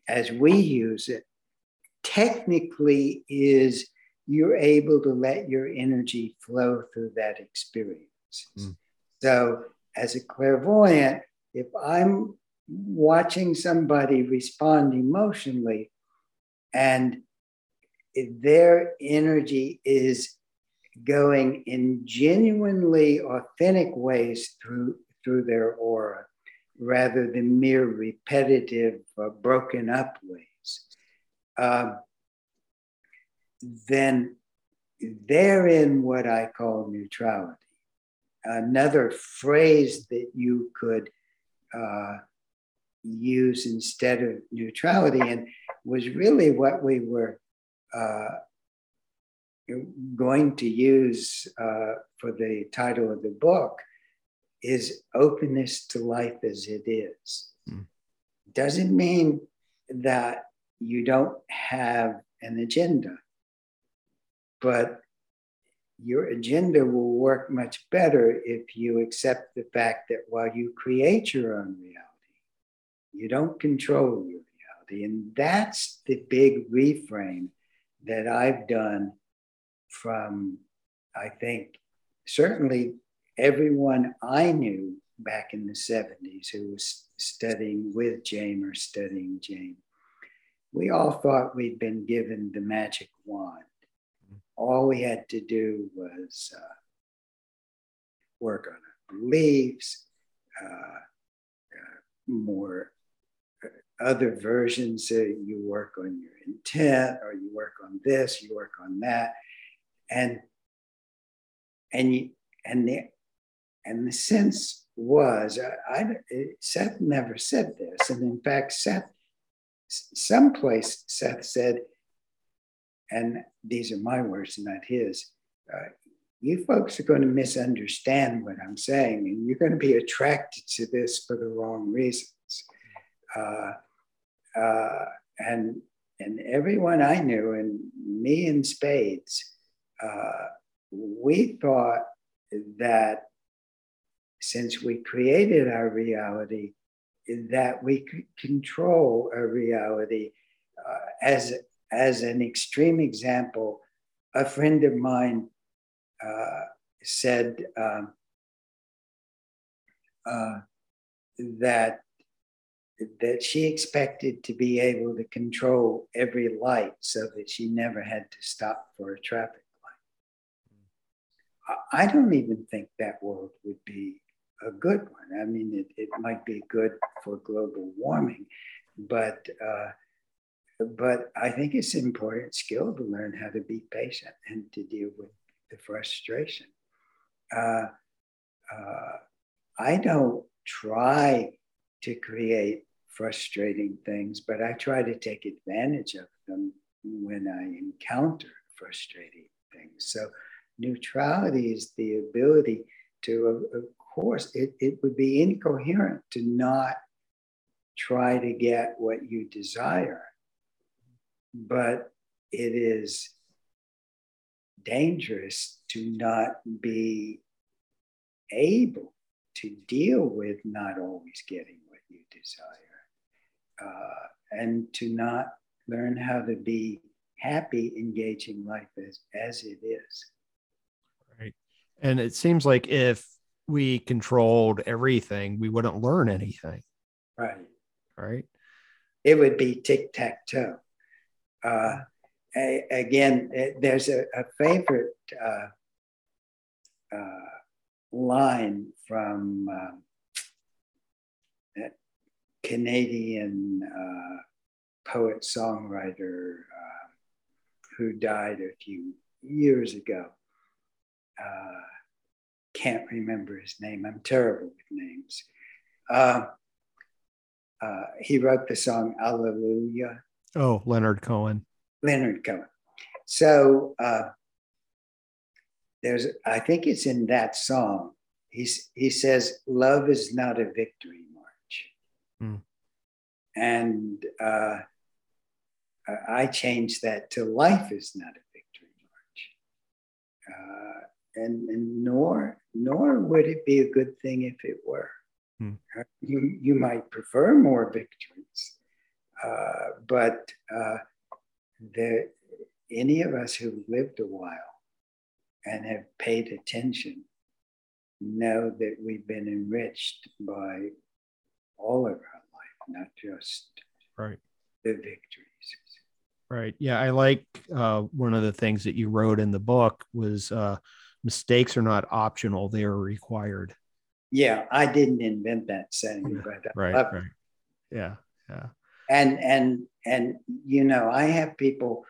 Speaker 2: as we use it, technically is you're able to let your energy flow through that experience. Mm. So, as a clairvoyant, if I'm watching somebody respond emotionally and their energy is going in genuinely authentic ways through through their aura rather than mere repetitive uh, broken up ways. Uh, then they're in what i call neutrality. Another phrase that you could uh, use instead of neutrality and was really what we were uh, going to use uh, for the title of the book is openness to life as it is. Mm. Doesn't mean that you don't have an agenda, but your agenda will work much better if you accept the fact that while you create your own reality, you don't control your reality. And that's the big reframe that I've done from, I think, certainly everyone I knew back in the 70s who was studying with Jane or studying Jane. We all thought we'd been given the magic wand. All we had to do was uh, work on our beliefs, uh, uh, more uh, other versions. you work on your intent, or you work on this, you work on that and and and the and the sense was I, I Seth never said this, and in fact Seth someplace Seth said, and these are my words, not his. Uh, you folks are going to misunderstand what I'm saying, and you're going to be attracted to this for the wrong reasons. Uh, uh, and and everyone I knew, and me in spades, uh, we thought that since we created our reality, that we could control our reality. Uh, as, as an extreme example, a friend of mine uh, said um, uh, that that she expected to be able to control every light so that she never had to stop for a traffic I don't even think that world would be a good one. I mean, it, it might be good for global warming, but uh, but I think it's an important skill to learn how to be patient and to deal with the frustration. Uh, uh, I don't try to create frustrating things, but I try to take advantage of them when I encounter frustrating things. So, neutrality is the ability to, of, course, it, it would be incoherent to not try to get what you desire, but it is dangerous to not be able to deal with not always getting what you desire uh, and to not learn how to be happy engaging life as, as it is
Speaker 1: and it seems like if we controlled everything we wouldn't learn anything.
Speaker 2: Right.
Speaker 1: Right?
Speaker 2: It would be tic-tac-toe. Uh, a, again there's a, a favorite uh, uh, line from uh, Canadian uh, poet songwriter uh, who died a few years ago. Uh, can't remember his name. I'm terrible with names. Uh, uh, he wrote the song Hallelujah.
Speaker 1: Oh, Leonard Cohen.
Speaker 2: Leonard Cohen. So uh, there's, I think it's in that song. He's, he says, "Love is not a victory march," mm. and uh, I changed that to "Life is not a victory march," uh, and, and nor nor would it be a good thing if it were. Mm. You you might prefer more victories, uh, but uh, the any of us who've lived a while and have paid attention know that we've been enriched by all of our life, not just
Speaker 1: right
Speaker 2: the victories.
Speaker 1: Right. Yeah, I like uh, one of the things that you wrote in the book was uh, mistakes are not optional; they are required.
Speaker 2: Yeah, I didn't invent that saying, but
Speaker 1: right, uh, right. Yeah, yeah.
Speaker 2: And and and you know, I have people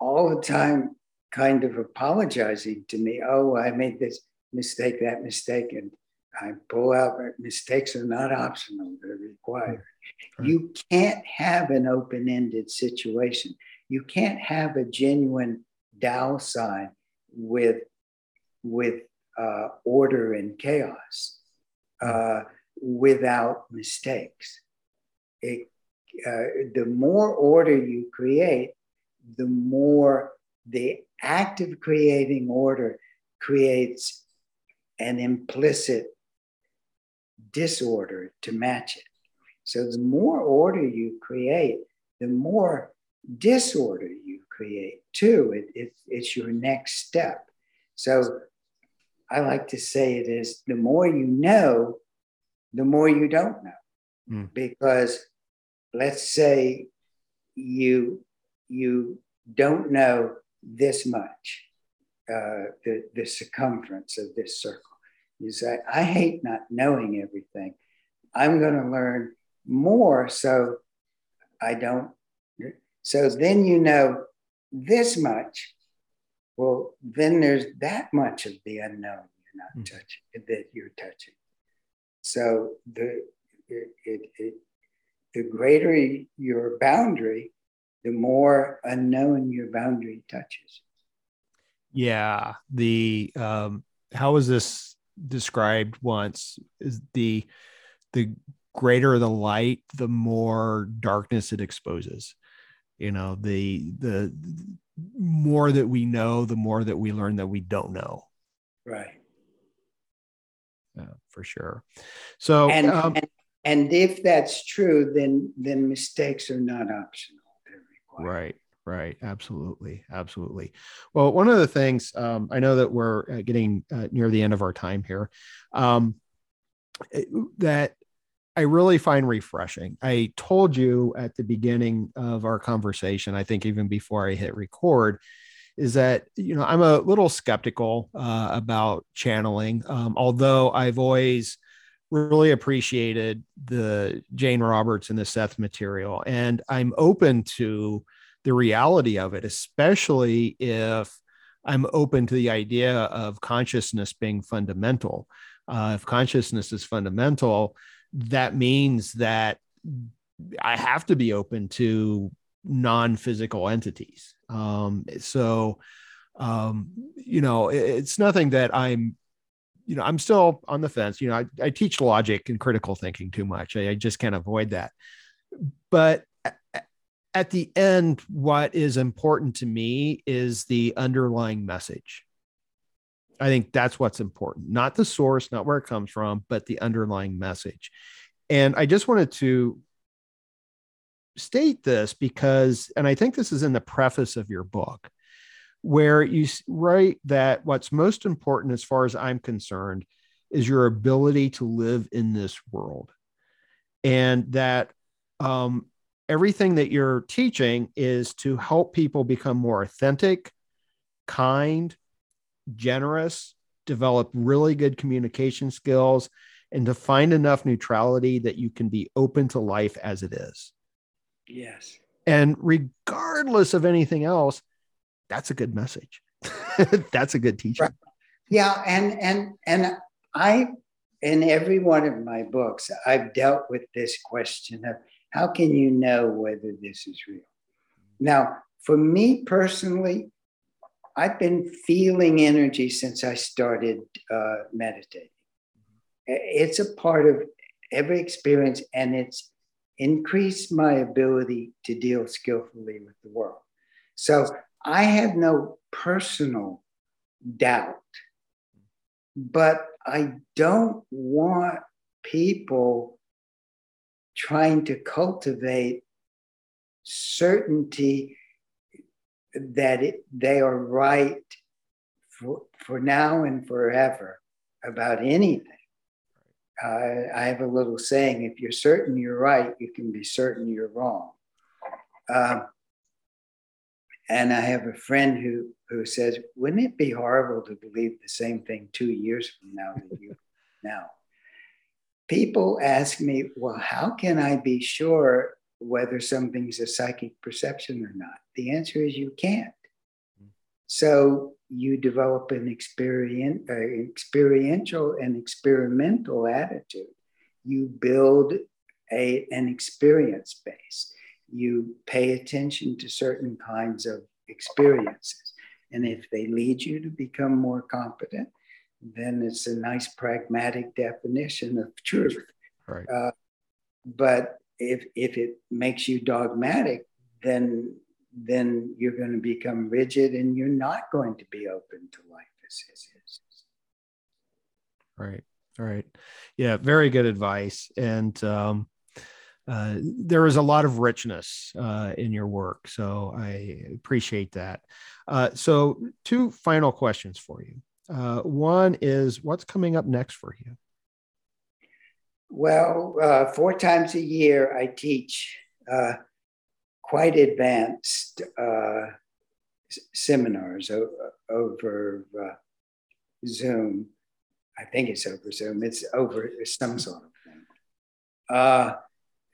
Speaker 2: all the time kind of apologizing to me. Oh, I made this mistake, that mistake. And I pull out mistakes are not optional, they're required. Right. You can't have an open ended situation. You can't have a genuine Tao sign with, with uh, order and chaos uh, without mistakes. It, uh, the more order you create, the more the act of creating order creates an implicit disorder to match it. So the more order you create, the more disorder you create too. It, it, it's your next step. So I like to say it is the more you know, the more you don't know. Mm. Because let's say you you don't know this much, uh, the, the circumference of this circle. You say, I hate not knowing everything. I'm going to learn more so I don't. So then you know this much. Well, then there's that much of the unknown you're not mm-hmm. touching, that you're touching. So the, it, it, it, the greater your boundary, the more unknown your boundary touches.
Speaker 1: Yeah. The um, how was this described once? Is the the greater the light, the more darkness it exposes. You know, the the more that we know, the more that we learn that we don't know.
Speaker 2: Right.
Speaker 1: Yeah, for sure. So
Speaker 2: and, um, and and if that's true, then then mistakes are not optional.
Speaker 1: Right. Right. Absolutely. Absolutely. Well, one of the things um, I know that we're uh, getting uh, near the end of our time here um, that I really find refreshing. I told you at the beginning of our conversation, I think even before I hit record, is that you know I'm a little skeptical uh, about channeling, um, although I've always really appreciated the Jane Roberts and the Seth material. And I'm open to the reality of it, especially if I'm open to the idea of consciousness being fundamental. Uh, if consciousness is fundamental, that means that I have to be open to non-physical entities. Um, so, um, you know, it, it's nothing that I'm, you know, I'm still on the fence. You know, I, I teach logic and critical thinking too much. I, I just can't avoid that. But at the end, what is important to me is the underlying message. I think that's what's important, not the source, not where it comes from, but the underlying message. And I just wanted to state this because, and I think this is in the preface of your book, where you write that what's most important, as far as I'm concerned, is your ability to live in this world. And that um, everything that you're teaching is to help people become more authentic, kind, generous, develop really good communication skills, and to find enough neutrality that you can be open to life as it is.
Speaker 2: Yes.
Speaker 1: And regardless of anything else, that's a good message. that's a good teaching. Right.
Speaker 2: Yeah, and and and I in every one of my books, I've dealt with this question of how can you know whether this is real? Now, for me personally, I've been feeling energy since I started uh, meditating. It's a part of every experience, and it's increased my ability to deal skillfully with the world. So I have no personal doubt, but I don't want people trying to cultivate certainty that it, they are right for, for now and forever about anything. Uh, I have a little saying if you're certain you're right, you can be certain you're wrong. Um, and I have a friend who, who says, Wouldn't it be horrible to believe the same thing two years from now that you now? People ask me, Well, how can I be sure whether something's a psychic perception or not? The answer is you can't. So you develop an experience, uh, experiential and experimental attitude. You build a, an experience base. You pay attention to certain kinds of experiences. And if they lead you to become more competent, then it's a nice pragmatic definition of truth.
Speaker 1: Right. Uh,
Speaker 2: but if, if it makes you dogmatic, then then you're going to become rigid and you're not going to be open to life as is.
Speaker 1: Right. All right. Yeah. Very good advice. And um, uh, there is a lot of richness uh, in your work. So I appreciate that. Uh, so, two final questions for you. Uh, one is what's coming up next for you?
Speaker 2: Well, uh, four times a year, I teach uh, quite advanced uh, seminars o- over uh, Zoom. I think it's over Zoom. It's over some sort of thing. Uh,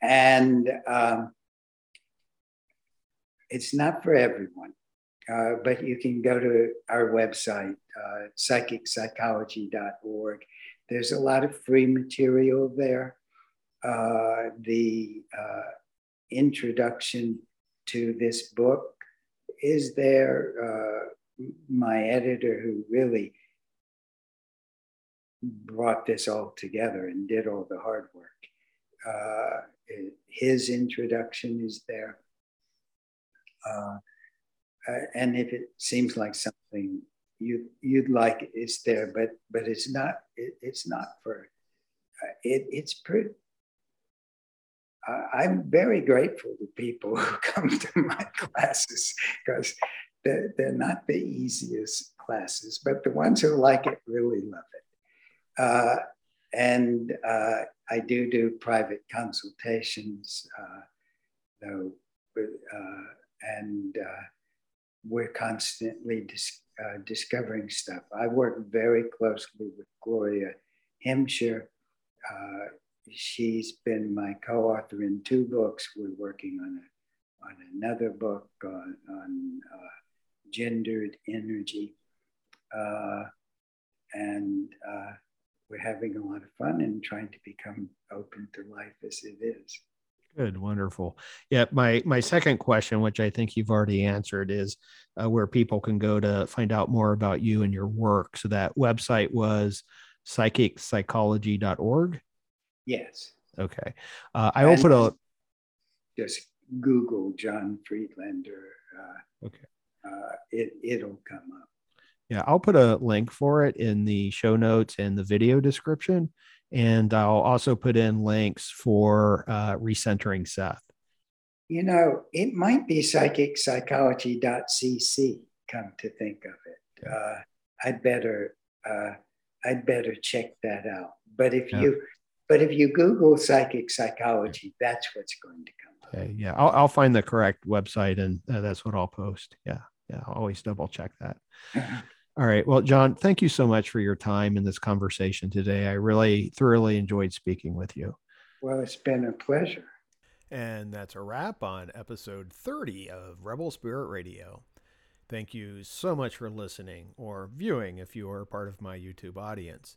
Speaker 2: and um, it's not for everyone, uh, but you can go to our website, psychicpsychology.org. There's a lot of free material there. Uh, the uh, introduction to this book is there uh, my editor who really brought this all together and did all the hard work uh, his introduction is there uh, and if it seems like something you you'd like it's there but but it's not it, it's not for uh, it, it's pretty I'm very grateful to people who come to my classes because they're, they're not the easiest classes, but the ones who like it really love it. Uh, and uh, I do do private consultations, uh, though, uh, and we're constantly dis- uh, discovering stuff. I work very closely with Gloria Hemsher she's been my co-author in two books. We're working on a, on another book on, on uh, gendered energy, uh, and uh, we're having a lot of fun and trying to become open to life as it is.
Speaker 1: Good, wonderful. Yeah, my my second question, which I think you've already answered, is uh, where people can go to find out more about you and your work. So that website was psychicpsychology.org.
Speaker 2: Yes.
Speaker 1: Okay. Uh, I will put a
Speaker 2: just Google John Friedlander. Uh,
Speaker 1: okay.
Speaker 2: Uh, it it'll come up.
Speaker 1: Yeah, I'll put a link for it in the show notes and the video description. And I'll also put in links for uh, recentering Seth.
Speaker 2: You know, it might be psychicpsychology.cc, come to think of it. Uh, I'd better uh, I'd better check that out. But if yeah. you but if you Google psychic psychology, that's what's going to come.
Speaker 1: Up. Okay, yeah, I'll, I'll find the correct website and uh, that's what I'll post. Yeah, yeah, I'll always double check that. All right. Well, John, thank you so much for your time in this conversation today. I really thoroughly enjoyed speaking with you.
Speaker 2: Well, it's been a pleasure.
Speaker 1: And that's a wrap on episode 30 of Rebel Spirit Radio. Thank you so much for listening or viewing if you are part of my YouTube audience.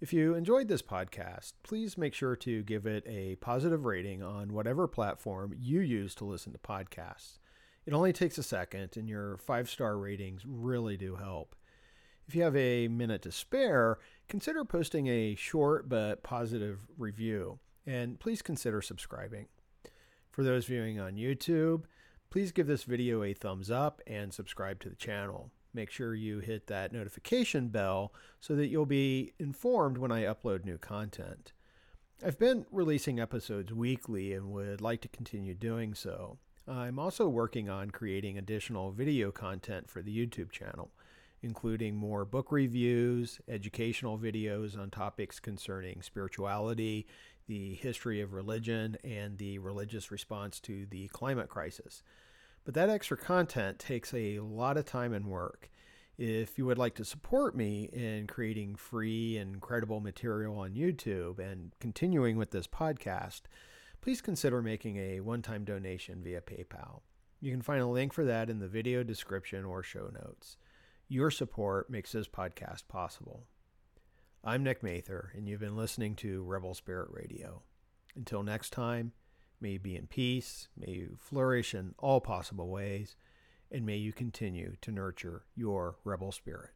Speaker 1: If you enjoyed this podcast, please make sure to give it a positive rating on whatever platform you use to listen to podcasts. It only takes a second, and your five star ratings really do help. If you have a minute to spare, consider posting a short but positive review, and please consider subscribing. For those viewing on YouTube, please give this video a thumbs up and subscribe to the channel. Make sure you hit that notification bell so that you'll be informed when I upload new content. I've been releasing episodes weekly and would like to continue doing so. I'm also working on creating additional video content for the YouTube channel including more book reviews, educational videos on topics concerning spirituality, the history of religion, and the religious response to the climate crisis. But that extra content takes a lot of time and work. If you would like to support me in creating free and credible material on YouTube and continuing with this podcast, please consider making a one time donation via PayPal. You can find a link for that in the video description or show notes. Your support makes this podcast possible. I'm Nick Mather, and you've been listening to Rebel Spirit Radio. Until next time, may you be in peace, may you flourish in all possible ways, and may you continue to nurture your rebel spirit.